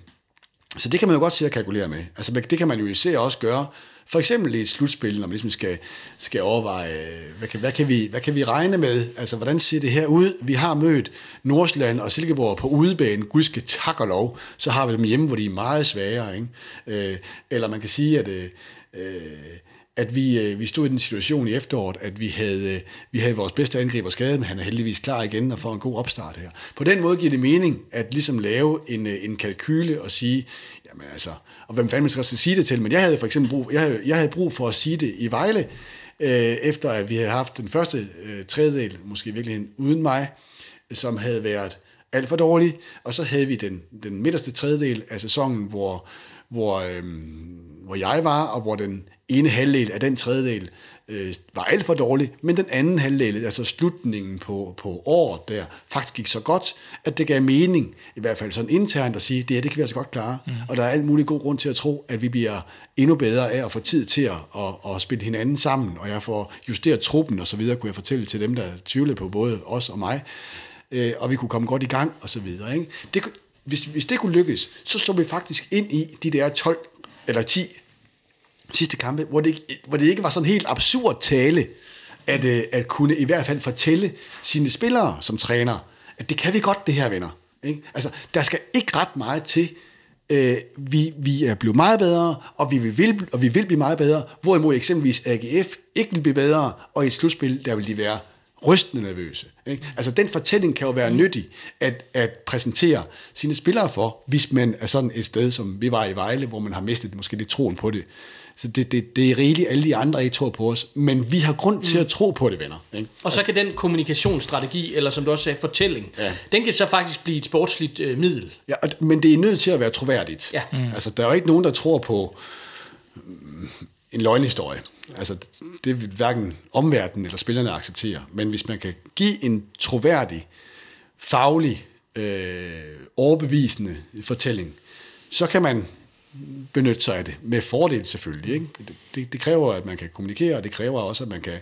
så det kan man jo godt sige at kalkulere med. Altså det kan man jo især også gøre, for eksempel i et slutspil, når man ligesom skal, skal overveje, øh, hvad kan, hvad, kan vi, hvad kan vi regne med? Altså, hvordan ser det her ud? Vi har mødt Nordsjælland og Silkeborg på udebane, gudske tak og lov, så har vi dem hjemme, hvor de er meget svagere. Ikke? Øh, eller man kan sige, at... Øh, øh, at vi, øh, vi stod i den situation i efteråret, at vi havde, øh, vi havde vores bedste angriber skadet, men han er heldigvis klar igen og får en god opstart her. På den måde giver det mening at ligesom lave en, øh, en kalkyle og sige, jamen altså, og hvem fanden man skal sige det til, men jeg havde for eksempel brug, jeg havde, jeg havde brug for at sige det i Vejle, øh, efter at vi havde haft den første øh, tredjedel, måske i virkeligheden uden mig, som havde været alt for dårlig, og så havde vi den, den midterste tredjedel af sæsonen, hvor, hvor, øh, hvor jeg var, og hvor den ene halvdel af den tredjedel øh, var alt for dårlig, men den anden halvdel, altså slutningen på, på året der, faktisk gik så godt, at det gav mening, i hvert fald sådan internt at sige, det her, det kan vi altså godt klare, mm. og der er alt muligt god grund til at tro, at vi bliver endnu bedre af at få tid til at, at, at spille hinanden sammen, og jeg får justeret truppen og så videre, kunne jeg fortælle til dem, der tvivlede på både os og mig, øh, og vi kunne komme godt i gang og så videre. Ikke? Det, hvis, hvis det kunne lykkes, så så vi faktisk ind i de der 12 eller 10 sidste kampe, hvor det, hvor det ikke var sådan helt absurd tale, at, øh, at kunne i hvert fald fortælle sine spillere som træner, at det kan vi godt, det her venner. Ikke? Altså, der skal ikke ret meget til. Øh, vi, vi er blevet meget bedre, og vi, vil, og vi vil blive meget bedre, hvorimod eksempelvis AGF ikke vil blive bedre, og i et slutspil, der vil de være rystende nervøse. Ikke? Altså den fortælling kan jo være nyttig at, at præsentere sine spillere for, hvis man er sådan et sted, som vi var i Vejle, hvor man har mistet måske lidt troen på det. Så det, det, det er rigeligt, alle de andre ikke tror på os, men vi har grund til at tro på det, venner. Ikke? Og så kan den kommunikationsstrategi, eller som du også sagde, fortælling, ja. den kan så faktisk blive et sportsligt øh, middel. Ja, og, men det er nødt til at være troværdigt. Ja. Mm. Altså, der er jo ikke nogen, der tror på mm, en løgnhistorie. Altså, det vil hverken omverdenen eller spillerne acceptere. Men hvis man kan give en troværdig, faglig, øh, overbevisende fortælling, så kan man benytte sig af det. Med fordel selvfølgelig. Ikke? Det, det, kræver, at man kan kommunikere, og det kræver også, at man kan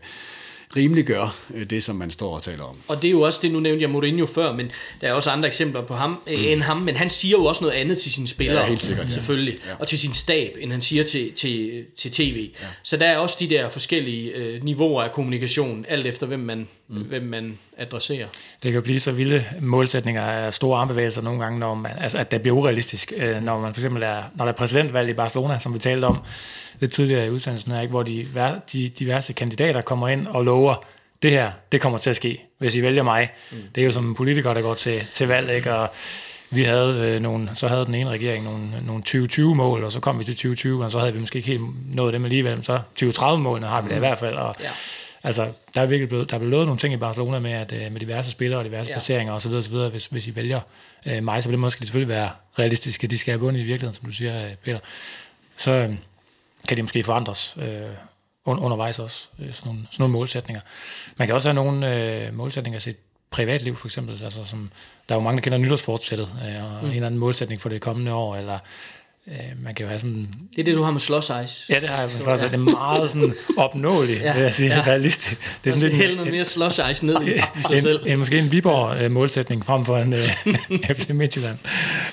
rimeliggøre øh, det, som man står og taler om. Og det er jo også det, nu nævnte jeg Mourinho før, men der er også andre eksempler på ham mm. end ham, men han siger jo også noget andet til sine spillere. Ja, helt sikkert. Selvfølgelig. Ja. Og til sin stab, end han siger til, til, til tv. Ja. Så der er også de der forskellige øh, niveauer af kommunikation, alt efter hvem man, mm. hvem man adresserer. Det kan blive så vilde målsætninger af store armbevægelser nogle gange, når man, altså, at det bliver urealistisk, øh, når man for eksempel er, når der er præsidentvalg i Barcelona, som vi talte om lidt tidligere i udsendelsen her, ikke, hvor de, de diverse kandidater kommer ind og lover, det her, det kommer til at ske, hvis I vælger mig. Mm. Det er jo som en politiker, der går til, til valg, ikke? og vi havde øh, nogle, så havde den ene regering nogle, nogle 2020-mål, og så kom vi til 2020, og så havde vi måske ikke helt nået dem alligevel, så 2030-målene har vi mm. i hvert fald, og ja. Altså, der er virkelig blevet, der er blevet lovet nogle ting i Barcelona med, at, øh, med diverse spillere og diverse ja. placeringer osv., osv. Hvis, hvis I vælger øh, mig, så vil det måske selvfølgelig være realistiske. De skal have bundet i virkeligheden, som du siger, øh, Peter. Så øh, kan de måske forandres øh, undervejs også, øh, sådan, nogle, sådan nogle målsætninger. Man kan også have nogle øh, målsætninger til privatliv, for eksempel. Altså, som, der er jo mange, der kender nytårsfortsættet, øh, og mm. en eller anden målsætning for det kommende år, eller øh, man kan jo have sådan... Det er det, du har med Ice. Ja, det har jeg med Sloss Det er meget sådan opnåeligt, ja, vil jeg sige, ja. realistisk. Det er sådan lidt... noget mere Ice ned i, i sig en, selv. En, måske en Viborg-målsætning frem for en uh, FC Midtjylland.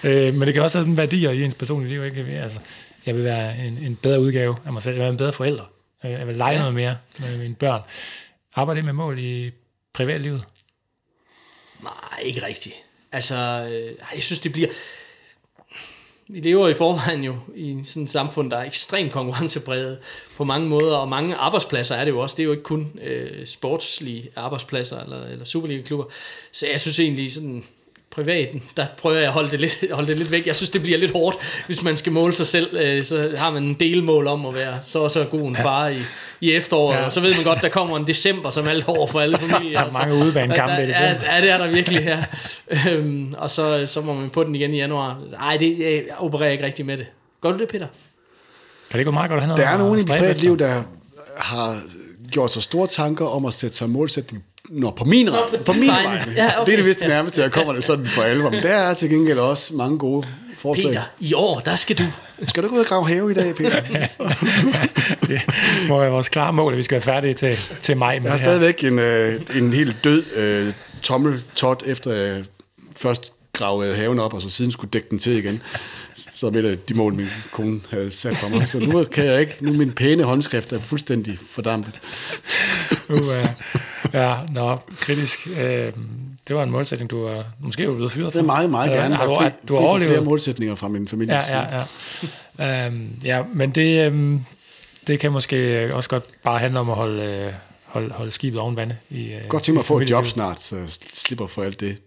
Uh, men det kan også have sådan værdier i ens personlige liv, ikke? Altså, jeg vil være en, en bedre udgave af mig selv. Jeg vil være en bedre forælder. Jeg vil lege ja. noget mere med mine børn. Arbejder det med mål i privatlivet? Nej, ikke rigtigt. Altså, øh, jeg synes, det bliver... Vi lever i forvejen jo i sådan et samfund, der er ekstremt konkurrencepræget på mange måder, og mange arbejdspladser er det jo også. Det er jo ikke kun øh, sportslige arbejdspladser eller, eller Superliga-klubber. Så jeg synes egentlig sådan, privaten, der prøver jeg at holde det, lidt, holde det lidt væk. Jeg synes, det bliver lidt hårdt, hvis man skal måle sig selv. Øh, så har man en delmål om at være så og så god en far i, i efteråret, ja. og så ved man godt, der kommer en december som alt år for alle familier. Der er mange udebanekampe i december. Ja, ja, det er der virkelig her. øhm, og så, så må man på den igen i januar. Ej, det, jeg opererer ikke rigtig med det. Gør du det, Peter? Kan det gå meget godt at have noget Der er nogen i privatliv, der har gjort sig store tanker om at sætte sig målsætning Nå, på min, Nå, på, på min vej. Ja, okay. Det er det vist nærmeste, jeg kommer det sådan for alvor. Men der er til gengæld også mange gode forslag. Peter, i år, der skal du... Skal du gå ud og grave have i dag, Peter? det må være vores klare mål, at vi skal være færdige til, til maj med Jeg har stadigvæk en, øh, en helt død øh, tommeltot, efter jeg først gravede haven op, og så siden skulle dække den til igen så det de mål, min kone havde sat for mig. Så nu kan jeg ikke, nu min pæne håndskrift er fuldstændig fordampet. uh, ja, nå, kritisk. Uh, det var en målsætning, du var måske var blevet fyret for. Det er meget, meget gerne. Har du, du har overlevet flere målsætninger fra min familie. Ja, ja, ja. Um, ja, men det, um, det kan måske også godt bare handle om at holde, uh, holde, holde skibet oven vande. I, uh, godt tænke mig at få et job snart, så jeg slipper for alt det,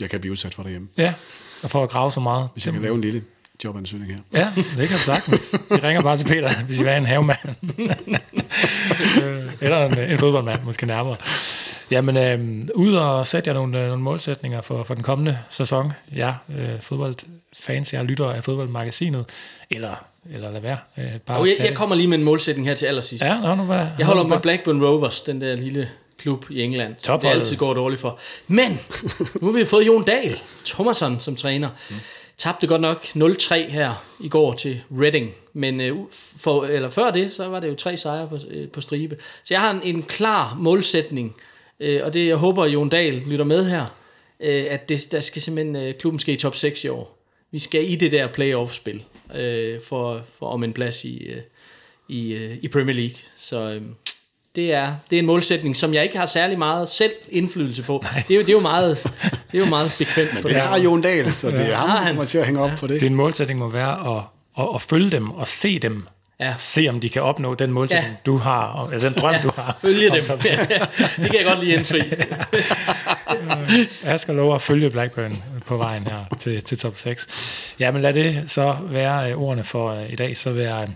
jeg kan blive udsat for derhjemme. Ja, og for at grave så meget. Hvis jeg kan lave en lille jobansøgning her. Ja, det kan du sagtens. Vi ringer bare til Peter, hvis I vil have en havemand. Eller en, en fodboldmand, måske nærmere. Jamen, øh, ud og sætte jer nogle, øh, nogle målsætninger for, for den kommende sæson. Ja, øh, fodboldfans, jeg lytter af fodboldmagasinet, eller, eller lad være. Øh, bare og jeg, jeg kommer lige med en målsætning her til allersidst. Ja, nå, nu hvad, jeg holder med Blackburn Rovers, den der lille klub i England, Top det altid går dårligt for. Men, nu har vi fået Jon Dahl, Thomasson som træner. Mm. Tabte godt nok 0-3 her i går til Reading, men øh, for, eller før det, så var det jo tre sejre på, øh, på stribe. Så jeg har en, en klar målsætning, øh, og det jeg håber, at Jon Dahl lytter med her, øh, at det, der skal simpelthen, øh, klubben skal i top 6 i år. Vi skal i det der playoff-spil øh, for, for om en plads i, øh, i, øh, i Premier League. Så øh, det, er, det er en målsætning, som jeg ikke har særlig meget selv indflydelse på. Det er, jo, det, er jo meget, det er jo meget bekvemt på Det har. Jon Dahl, så det er ham, Har der han? kommer til at hænge op på det. Din målsætning må være at, at, at følge dem og se dem. Ja. Se om de kan opnå den målsætning, Ja. du har, eller den drøm, du har. Følge dem. top seks. det kan jeg godt lige indfri. Asger lover at følge Blackburn på vejen her til, til top 6. Ja, men lad det så være øh, ordene for øh, i dag, så vil jeg øh,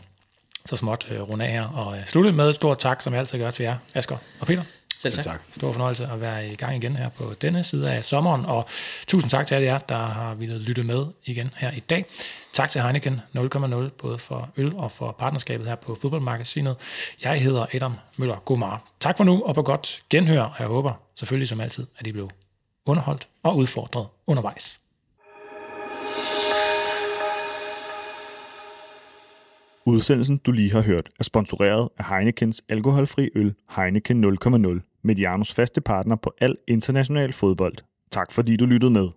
så småt øh, runde af her og øh, slutte med et stort tak, som jeg altid gør til jer, Asger og Peter. Selv tak. tak. Stor fornøjelse at være i gang igen her på denne side af sommeren, og tusind tak til alle jer, der har ville lytte med igen her i dag. Tak til Heineken 0,0, både for øl og for partnerskabet her på Fodboldmagasinet. Jeg hedder Adam Møller Gomar. Tak for nu, og på godt genhør, og jeg håber selvfølgelig som altid, at I blev underholdt og udfordret undervejs. Udsendelsen, du lige har hørt, er sponsoreret af Heinekens alkoholfri øl Heineken 0,0, Medianos faste partner på al international fodbold. Tak fordi du lyttede med.